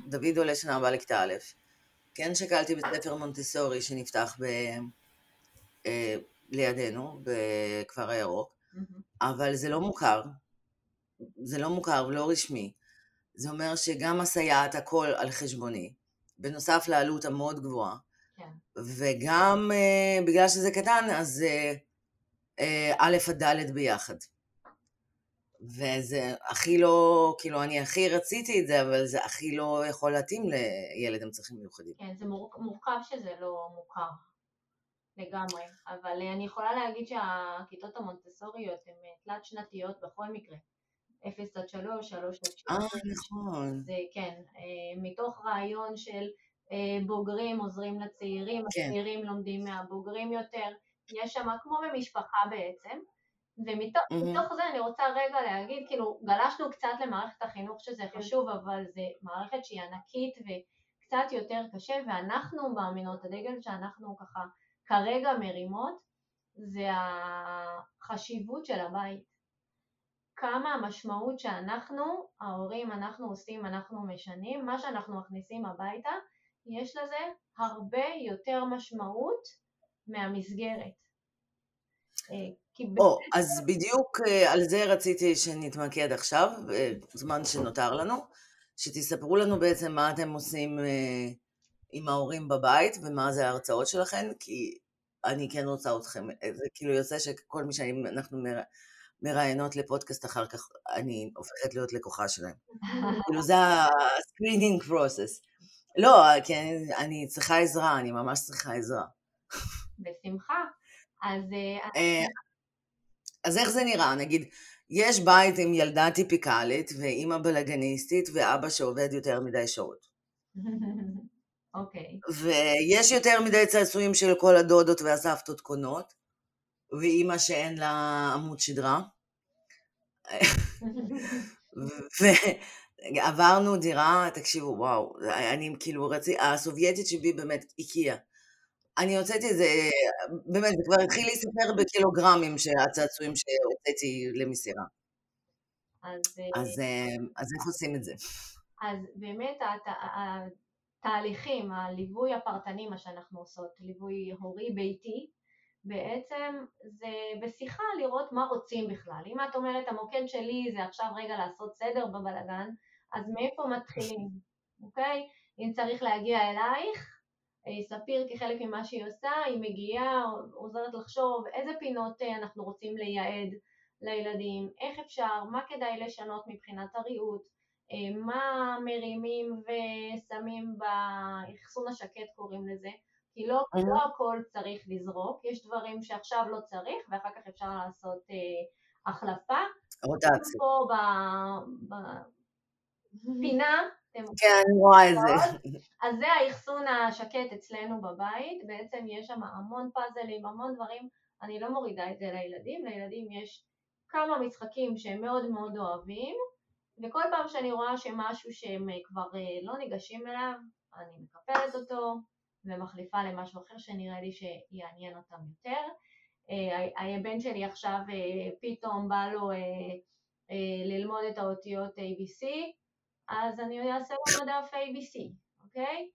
דוד עולה שנה הבאה לכיתה א', כן שקלתי בית ספר מונטסורי שנפתח ב... לידינו, בכפר הירוק, mm-hmm. אבל זה לא מוכר. זה לא מוכר ולא רשמי. זה אומר שגם הסייעת הכל על חשבוני, בנוסף לעלות המאוד גבוהה. כן. וגם uh, בגלל שזה קטן, אז uh, uh, א' עד ד' ביחד. וזה הכי לא, כאילו אני הכי רציתי את זה, אבל זה הכי לא יכול להתאים לילד עם צרכים מיוחדים. כן, זה מורכב שזה לא מוכר. לגמרי, אבל אה, אני יכולה להגיד שהכיתות המונטסוריות הן אה, תלת שנתיות בכל מקרה. 0 עד 3, 3 עד 6. אה, נכון. זה כן, אה, מתוך רעיון של בוגרים עוזרים לצעירים, כן. הצעירים לומדים מהבוגרים יותר, יש שם כמו במשפחה בעצם, ומתוך mm-hmm. זה אני רוצה רגע להגיד, כאילו גלשנו קצת למערכת החינוך שזה כן. חשוב, אבל זה מערכת שהיא ענקית וקצת יותר קשה, ואנחנו מאמינות, הדגל שאנחנו ככה כרגע מרימות זה החשיבות של הבית. כמה המשמעות שאנחנו, ההורים, אנחנו עושים, אנחנו משנים, מה שאנחנו מכניסים הביתה, יש לזה הרבה יותר משמעות מהמסגרת. אה, או, אז בדיוק אה, על זה רציתי שנתמקד עכשיו, בזמן שנותר לנו, שתספרו לנו בעצם מה אתם עושים אה, עם ההורים בבית ומה זה ההרצאות שלכם, כי אני כן רוצה אתכם, זה כאילו יוצא שכל מי שאנחנו מראיינות לפודקאסט אחר כך, אני הופכת להיות לקוחה שלהם. כאילו זה ה-screening process. לא, כי אני, אני צריכה עזרה, אני ממש צריכה עזרה. בשמחה. אז... אה, אה, אז איך זה נראה? נגיד, יש בית עם ילדה טיפיקלית ואימא בלאגניסטית ואבא שעובד יותר מדי שעות. אוקיי. Okay. ויש יותר מדי צעצועים של כל הדודות והסבתות קונות, ואימא שאין לה עמוד שדרה. ועברנו דירה, תקשיבו, וואו, אני כאילו רציתי, הסובייטית שבי באמת הקיאה. אני הוצאתי את זה, באמת, זה כבר התחיל להיספר בקילוגרמים של הצעצועים שהוצאתי למסירה. אז, אז, אה, אז איך עושים את זה? אז באמת התהליכים, הליווי הפרטני, מה שאנחנו עושות, ליווי הורי ביתי, בעצם זה בשיחה לראות מה רוצים בכלל. אם את אומרת המוקד שלי זה עכשיו רגע לעשות סדר בבלגן, אז מאיפה מתחילים, אוקיי? אם צריך להגיע אלייך, אה, ספיר כחלק ממה שהיא עושה, היא מגיעה, עוזרת לחשוב איזה פינות אה, אנחנו רוצים לייעד לילדים, איך אפשר, מה כדאי לשנות מבחינת הריהוט, מה מרימים ושמים באחסון השקט קוראים לזה, כי לא, לא הכל צריך לזרוק, יש דברים שעכשיו לא צריך ואחר כך אפשר לעשות אה, החלפה. רוטציה. פה בפינה כן, אני רואה את זה. אז זה האחסון השקט אצלנו בבית, בעצם יש שם המון פאזלים, המון דברים, אני לא מורידה את זה לילדים, לילדים יש כמה משחקים שהם מאוד מאוד אוהבים, וכל פעם שאני רואה שמשהו שהם כבר אה, לא ניגשים אליו, אני מקפלת אותו ומחליפה למשהו אחר שנראה לי שיעניין אותם יותר. אה, הבן שלי עכשיו אה, פתאום בא לו ללמוד את האותיות ABC, אז אני אעשה לו דף ABC, אוקיי?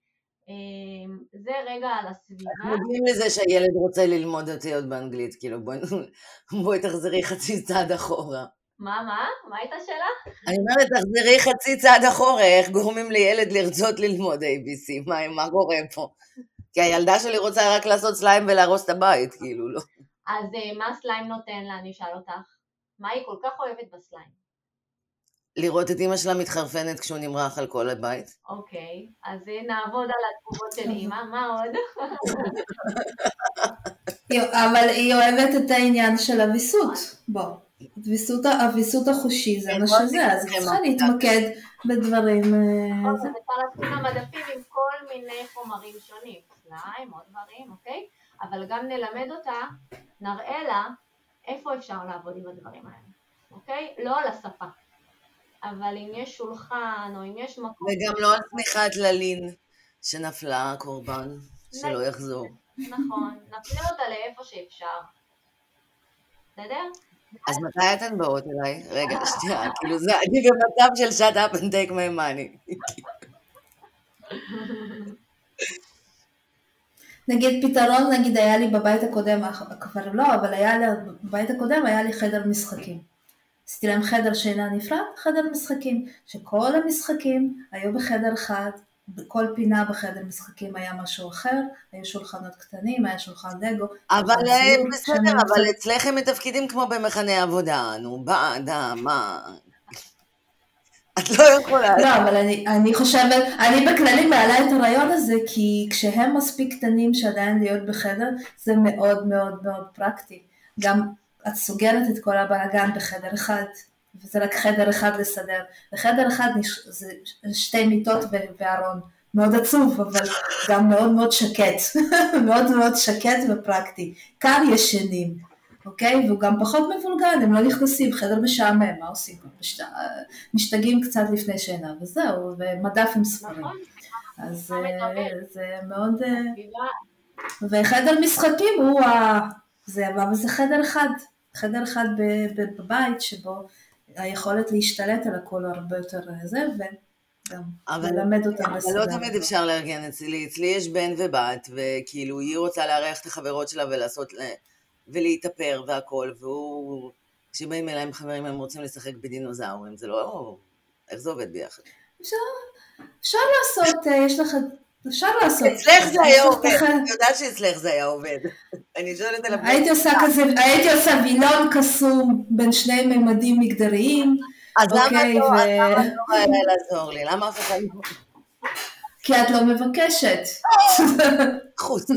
אמ, זה רגע על הסביבה. מגיעים לזה שהילד רוצה ללמוד אותיות באנגלית, כאילו בואי בוא תחזרי חצי צעד אחורה. מה, מה? מה הייתה השאלה? אני אומרת, תחזרי חצי צעד אחורה, איך גורמים לילד לרצות ללמוד ABC, מה, מה קורה פה? כי הילדה שלי רוצה רק לעשות סליים ולהרוס את הבית, כאילו, לא. אז אה, מה סליים נותן לה, אני אשאל אותך? מה היא כל כך אוהבת בסליים? לראות את אימא שלה מתחרפנת כשהוא נמרח על כל הבית. אוקיי, אז נעבוד על התגובות של אימא, מה עוד? אבל היא אוהבת את העניין של הוויסות, בוא. הוויסות החושי זה מה שזה, אז צריכה להתמקד בדברים... אה, נכון, זה אפשר לשים במדפים עם כל מיני חומרים שונים, סליים, עוד דברים, אוקיי? אבל גם נלמד אותה, נראה לה איפה אפשר לעבוד עם הדברים האלה, אוקיי? לא על השפה. אבל אם יש שולחן, או אם יש מקום... וגם לא על תמיכת ללין שנפלה קורבן, שלא יחזור. נכון, נפנה אותה לאיפה שאפשר. בסדר? אז מתי אתן באות אליי? רגע, שנייה, כאילו זה, אני במצב של shut up and take my money. נגיד פתרון, נגיד היה לי בבית הקודם, כבר לא, אבל היה לי, בבית הקודם היה לי חדר משחקים. עשיתי להם חדר שינה נפרד, חדר משחקים, שכל המשחקים היו בחדר אחד, בכל פינה בחדר משחקים היה משהו אחר, היו שולחנות קטנים, היה שולחן דגו. אבל אה, בסדר, אבל אצלך הם מתפקידים כמו במחנה עבודה, נו, בעדה, מה... את לא יכולה... לא, אבל אני, אני חושבת, אני בכללי מעלה את הרעיון הזה, כי כשהם מספיק קטנים שעדיין להיות בחדר, זה מאוד מאוד מאוד פרקטי. גם את סוגרת את כל הבלאגן בחדר אחד, וזה רק חדר אחד לסדר. בחדר אחד זה שתי מיטות וארון. מאוד עצוב, אבל גם מאוד מאוד שקט. מאוד מאוד שקט ופרקטי. כאן ישנים, אוקיי? והוא גם פחות מבולגן, הם לא נכנסים, חדר משעמם, מה עושים? משת... משתגעים קצת לפני שינה, וזהו, ומדף עם ספרים. נכון. אז אה, זה מאוד... אה, וחדר משחקים הוא ה... זה, אבל זה חדר אחד. חדר אחד בבית שבו היכולת להשתלט על הכל הרבה יותר זה, וגם ללמד אותם לסדר. אבל לא תמיד אפשר לארגן אצלי, אצלי יש בן ובת, וכאילו היא רוצה לארח את החברות שלה ולעשות, ולהתאפר והכל, והוא, כשבאים אליי עם חברים הם רוצים לשחק בדינוזאורים, זה לא, איך זה עובד ביחד? אפשר לעשות, אה, יש לך, אפשר לעשות. אצלך זה היה עובד, אני יודעת שאצלך זה היה עובד. אני שואלת על הבן. הייתי עושה כזה, הייתי עושה וילון קסום בין שני ממדים מגדריים. אז למה אוקיי, לא היה לעזור לי? למה אף אחד לא... כי את לא מבקשת. חוץ.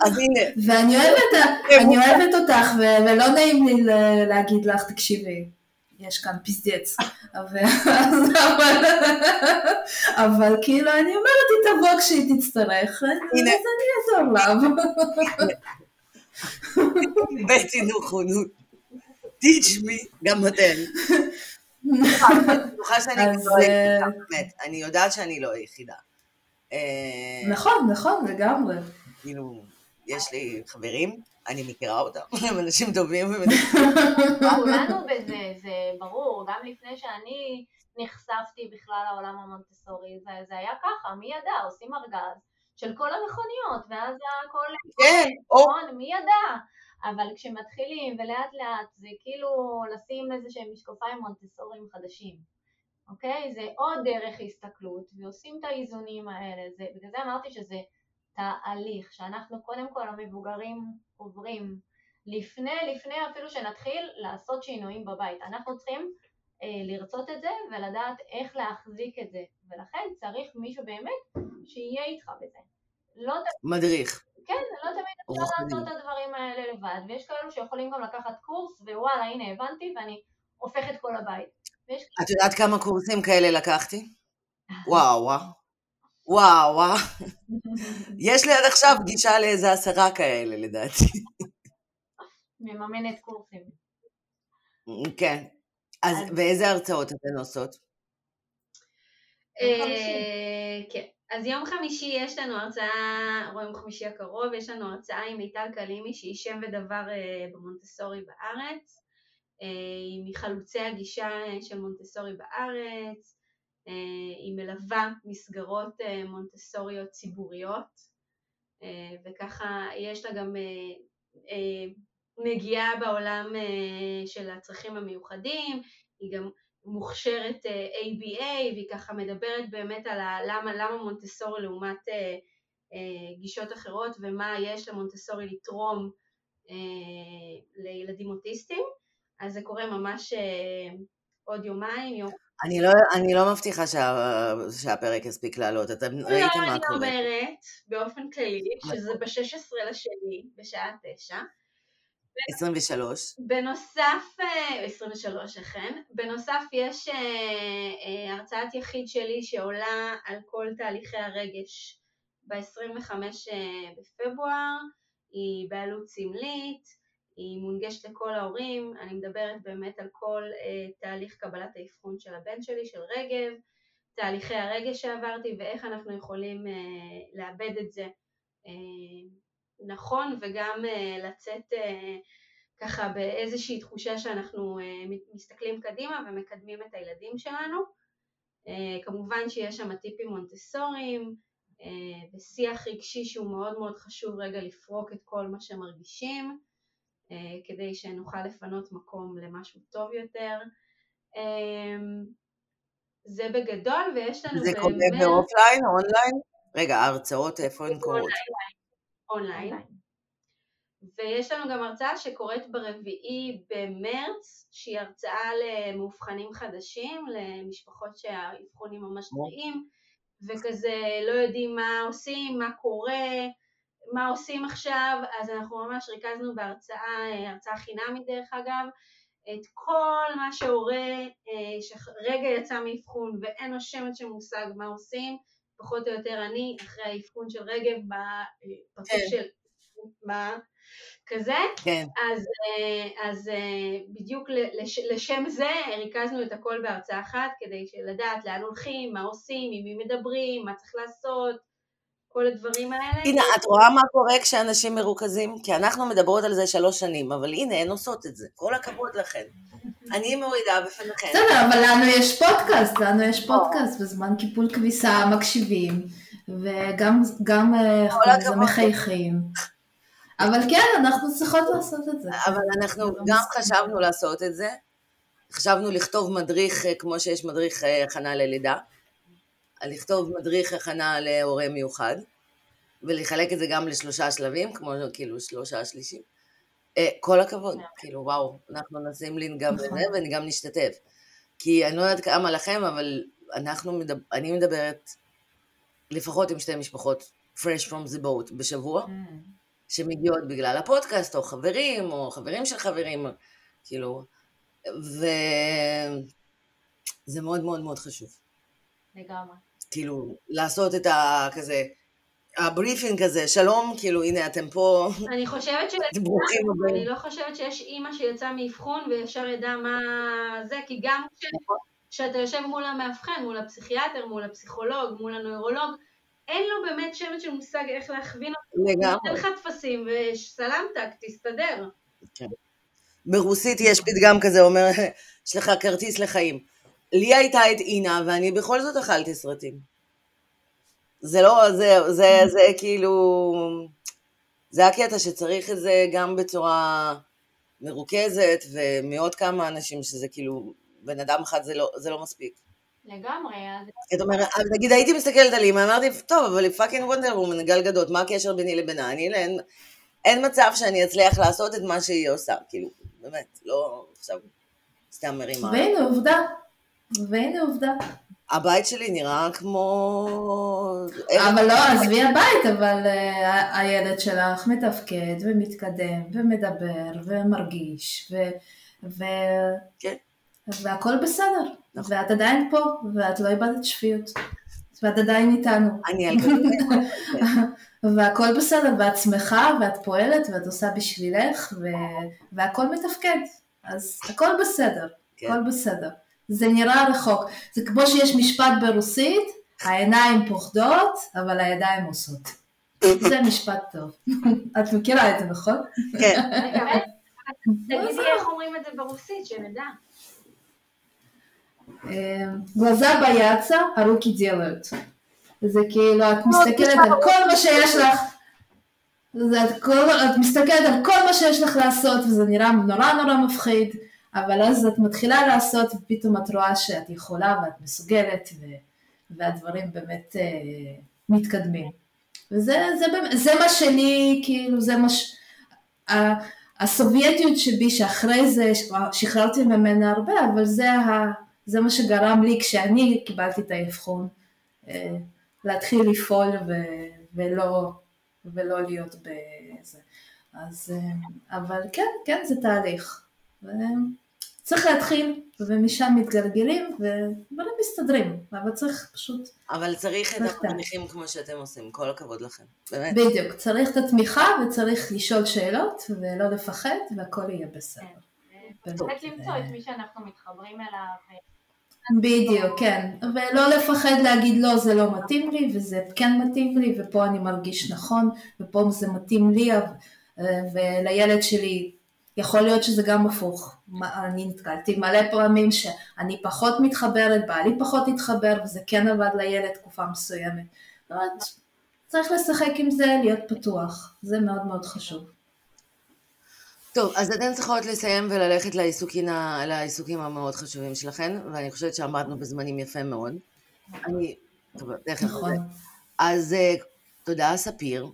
אז הנה. ואני אוהבת אותך, ולא נעים לי להגיד לך, תקשיבי, יש כאן פזדץ. אבל כאילו, אני אומרת, היא תבוא כשהיא תצטרך, אז אני אעזור לה. בטי נוכונות. teach me, גם אתם. אני יודעת שאני לא היחידה. אה, נכון, נכון, לגמרי. כאילו, יש לי חברים, אני מכירה אותם, הם אנשים טובים. כולנו בזה, זה ברור, גם לפני שאני נחשפתי בכלל לעולם המונטסורי, זה היה ככה, מי ידע, עושים ארגז של כל המכוניות, ואז הכל... כן, או... נכון, מי ידע? אבל כשמתחילים ולאט לאט זה כאילו לשים איזה שהם משקפיים מונטסוריים חדשים. אוקיי? זה עוד דרך הסתכלות, ועושים את האיזונים האלה. זה, בגלל זה אמרתי שזה תהליך, שאנחנו קודם כל המבוגרים עוברים לפני, לפני אפילו שנתחיל לעשות שינויים בבית. אנחנו צריכים אה, לרצות את זה ולדעת איך להחזיק את זה, ולכן צריך מישהו באמת שיהיה איתך בזה. לא מדריך. כן, לא תמיד אפשר לעשות את הדברים האלה לבד, ויש כאלו שיכולים גם לקחת קורס, ווואלה, הנה הבנתי, ואני הופך את כל הבית. את יודעת כמה קורסים כאלה לקחתי? וואו, וואו. וואו, וואו. יש לי עד עכשיו גישה לאיזה עשרה כאלה, לדעתי. מממנת קורסים. כן. אז ואיזה הרצאות אתן עושות? אה, כן. אז יום חמישי יש לנו הרצאה, יום חמישי הקרוב, יש לנו הרצאה עם מיטל קלימי שהיא שם ודבר אה, במונטסורי בארץ. אה, היא מחלוצי הגישה של מונטסורי בארץ, היא מלווה מסגרות אה, מונטסוריות ציבוריות וככה יש לה גם נגיעה בעולם של הצרכים המיוחדים, היא גם מוכשרת ABA והיא ככה מדברת באמת על למה, למה מונטסורי לעומת גישות אחרות ומה יש למונטסורי לתרום לילדים אוטיסטים. אז זה קורה ממש אה, עוד יומיים, יום... אני לא, אני לא מבטיחה שה, שהפרק יספיק לעלות, אתם לא, ראיתם מה קורה. לא, אני אומרת באופן כללי שזה ב-16 לשני בשעה 9. 23. בנוסף, 23 אה, אכן, בנוסף יש אה, אה, הרצאת יחיד שלי שעולה על כל תהליכי הרגש ב-25 בפברואר, היא בעלות סמלית, היא מונגשת לכל ההורים, אני מדברת באמת על כל uh, תהליך קבלת האבחון של הבן שלי, של רגב, תהליכי הרגש שעברתי ואיך אנחנו יכולים uh, לאבד את זה uh, נכון וגם uh, לצאת uh, ככה באיזושהי תחושה שאנחנו uh, מסתכלים קדימה ומקדמים את הילדים שלנו. Uh, כמובן שיש שם טיפים מונטסוריים אה, ושיח רגשי שהוא מאוד מאוד חשוב רגע לפרוק את כל מה שמרגישים. אה, כדי שנוכל לפנות מקום למשהו טוב יותר. אמ, זה בגדול, ויש לנו זה באמת... זה קורה ב offline או אונליין? רגע, ההרצאות איפה הן קורות? אונליין. ויש לנו גם הרצאה שקורית ברביעי במרץ, שהיא הרצאה למאובחנים חדשים, למשפחות שהאבחונים ממש טריים, וכזה לא יודעים מה עושים, מה קורה, מה עושים עכשיו, אז אנחנו ממש ריכזנו בהרצאה, הרצאה חינמית דרך אגב, את כל מה שהורה אה, שרגע יצא מאבחון ואין לו שמץ של מושג מה עושים, פחות או יותר אני, אחרי האבחון של רגב בפרצוף כן. של מה כזה, כן. אז, אה, אז אה, בדיוק לשם זה ריכזנו את הכל בהרצאה אחת כדי לדעת לאן הולכים, מה עושים, עם מי מדברים, מה צריך לעשות, כל הדברים האלה. הנה, את רואה מה קורה כשאנשים מרוכזים? כי אנחנו מדברות על זה שלוש שנים, אבל הנה, הן עושות את זה. כל הכבוד לכן. אני מורידה בפניכם. בסדר, אבל לנו יש פודקאסט, לנו יש פודקאסט, בזמן קיפול כביסה מקשיבים, וגם גם אה, מחייכים. אבל כן, אנחנו צריכות לעשות את זה. אבל אנחנו גם חשבנו לעשות את זה. חשבנו לכתוב מדריך, אה, כמו שיש מדריך אה, הכנה ללידה. על לכתוב מדריך הכנה להורה מיוחד, ולחלק את זה גם לשלושה שלבים, כמו כאילו שלושה שלישים. אה, כל הכבוד, כאילו וואו, אנחנו נשים לינק גם נכון. לזה ואני גם נשתתף. כי אני לא יודעת כמה לכם, אבל אנחנו, מדבר, אני מדברת לפחות עם שתי משפחות fresh from the boat בשבוע, Mm. שמגיעות בגלל הפודקאסט, או חברים, או חברים של חברים, כאילו, וזה מאוד מאוד מאוד חשוב. לגמרי. כאילו, לעשות את ה... כזה, ה briefing כזה, שלום, כאילו, הנה אתם פה, אני חושבת ש... ברוכים הבאים. אני לא חושבת שיש אימא שיצאה מאבחון וישר ידעה מה זה, כי גם כש- כשאתה יושב מול המאבחן, מול הפסיכיאטר, מול הפסיכולוג, מול הנוירולוג, אין לו באמת שמץ של מושג איך להכווין אותו. הוא נותן לגמרי. לך טפסים וסלאמתכ, תסתדר. ברוסית יש פתגם כזה, אומר, יש לך כרטיס לחיים. לי הייתה את אינה, ואני בכל זאת אכלתי סרטים. זה לא, זה, זה, זה כאילו, זה הקטע שצריך את זה גם בצורה מרוכזת, ומעוד כמה אנשים שזה כאילו, בן אדם אחד זה לא, זה לא מספיק. לגמרי, אז זאת אומרת, נגיד הייתי מסתכלת על אימא, אמרתי, טוב, אבל היא fucking Wonder Woman, גל גדות, מה הקשר ביני לבינה? אני, אין, אין מצב שאני אצליח לעשות את מה שהיא עושה, כאילו, באמת, לא עכשיו סתם מרימה. והנה עובדה, והנה עובדה. הבית שלי נראה כמו... אבל לא, עזבי הבית, אבל אה, הילד שלך מתפקד ומתקדם ומדבר ומרגיש ו... ו... כן. והכל בסדר, נכון. ואת עדיין פה, ואת לא איבדת שפיות, ואת עדיין איתנו, אני על והכל בסדר, ואת שמחה, ואת פועלת, ואת עושה בשבילך, ו... והכל מתפקד, אז הכל בסדר, כן. הכל בסדר. זה נראה רחוק. זה כמו שיש משפט ברוסית, העיניים פוחדות, אבל הידיים עושות. זה משפט טוב. את מכירה את זה, נכון? כן. תגידי איך אומרים את זה ברוסית, שנדע. אמ, גלזה ביאצה, ארוכי דיאלרט. זה כאילו, את לא, מסתכלת על כל מה שיש לך, את מסתכלת על כל מה שיש לך לעשות, וזה נראה נורא נורא מפחיד. אבל אז את מתחילה לעשות, ופתאום את רואה שאת יכולה ואת מסוגלת, ו, והדברים באמת אה, מתקדמים. וזה זה, באמת- זה מה שלי, כאילו, זה מה ש... הסובייטיות שבי, שאחרי זה שחררתי ממנה הרבה, אבל זה, ה, זה מה שגרם לי כשאני קיבלתי את האבחון, אה, להתחיל לפעול ו, ולא, ולא להיות בזה. אז, אה, אבל כן, כן, זה תהליך. ו- צריך להתחיל, ומשם מתגלגלים, ודברים מסתדרים, אבל צריך פשוט, אבל צריך את צריך התהליכים כמו שאתם עושים, כל הכבוד לכם, באמת. בדיוק, צריך את התמיכה וצריך לשאול שאלות ולא לפחד והכל יהיה בסדר. באמת, באמת למצוא את מי שאנחנו מתחברים אליו. בדיוק, כן, ולא לפחד להגיד לא, זה לא מתאים לי, וזה כן מתאים לי, ופה אני מרגיש נכון, ופה זה מתאים לי, ולילד שלי, יכול להיות שזה גם הפוך. אני נתקלתי מלא פעמים שאני פחות מתחברת, בעלי פחות התחבר, וזה כן עבד לילד תקופה מסוימת. צריך לשחק עם זה, להיות פתוח, זה מאוד מאוד חשוב. טוב, אז אתן צריכות לסיים וללכת לעיסוקים, ה- לעיסוקים המאוד חשובים שלכן, ואני חושבת שעמדנו בזמנים יפה מאוד. אני, טוב, תכף. נכון. אז אה, תודה ספיר,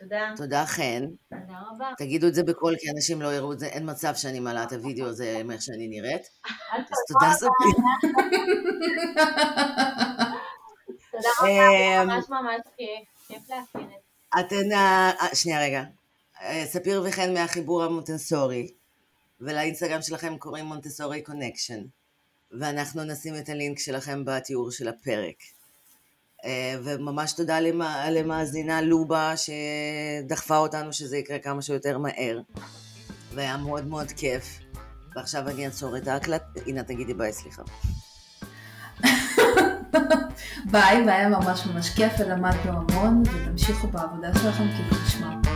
תודה. תודה חן. תודה רבה. תגידו את זה בקול, כי אנשים לא יראו את זה, אין מצב שאני מעלה את הוידאו הזה עם איך שאני נראית. אז תודה ספיר. תודה רבה, אמ, ממש ממש כיף. להכיר את זה. אתן, אה, שנייה רגע. אה, ספיר וחן מהחיבור המונטסורי, ולאינסטגרם שלכם קוראים Montessori Connection, ואנחנו נשים את הלינק שלכם בתיאור של הפרק. אה, וממש תודה למא- למאזינה לובה שדחפה אותנו שזה יקרה כמה שיותר מהר, והיה מאוד מאוד כיף. ועכשיו אני אעצור את ההקלטה, נה תגידי ביי, סליחה. ביי, והיה ממש ממש כיף ולמדנו המון, ותמשיכו בעבודה שלכם כי זה נשמע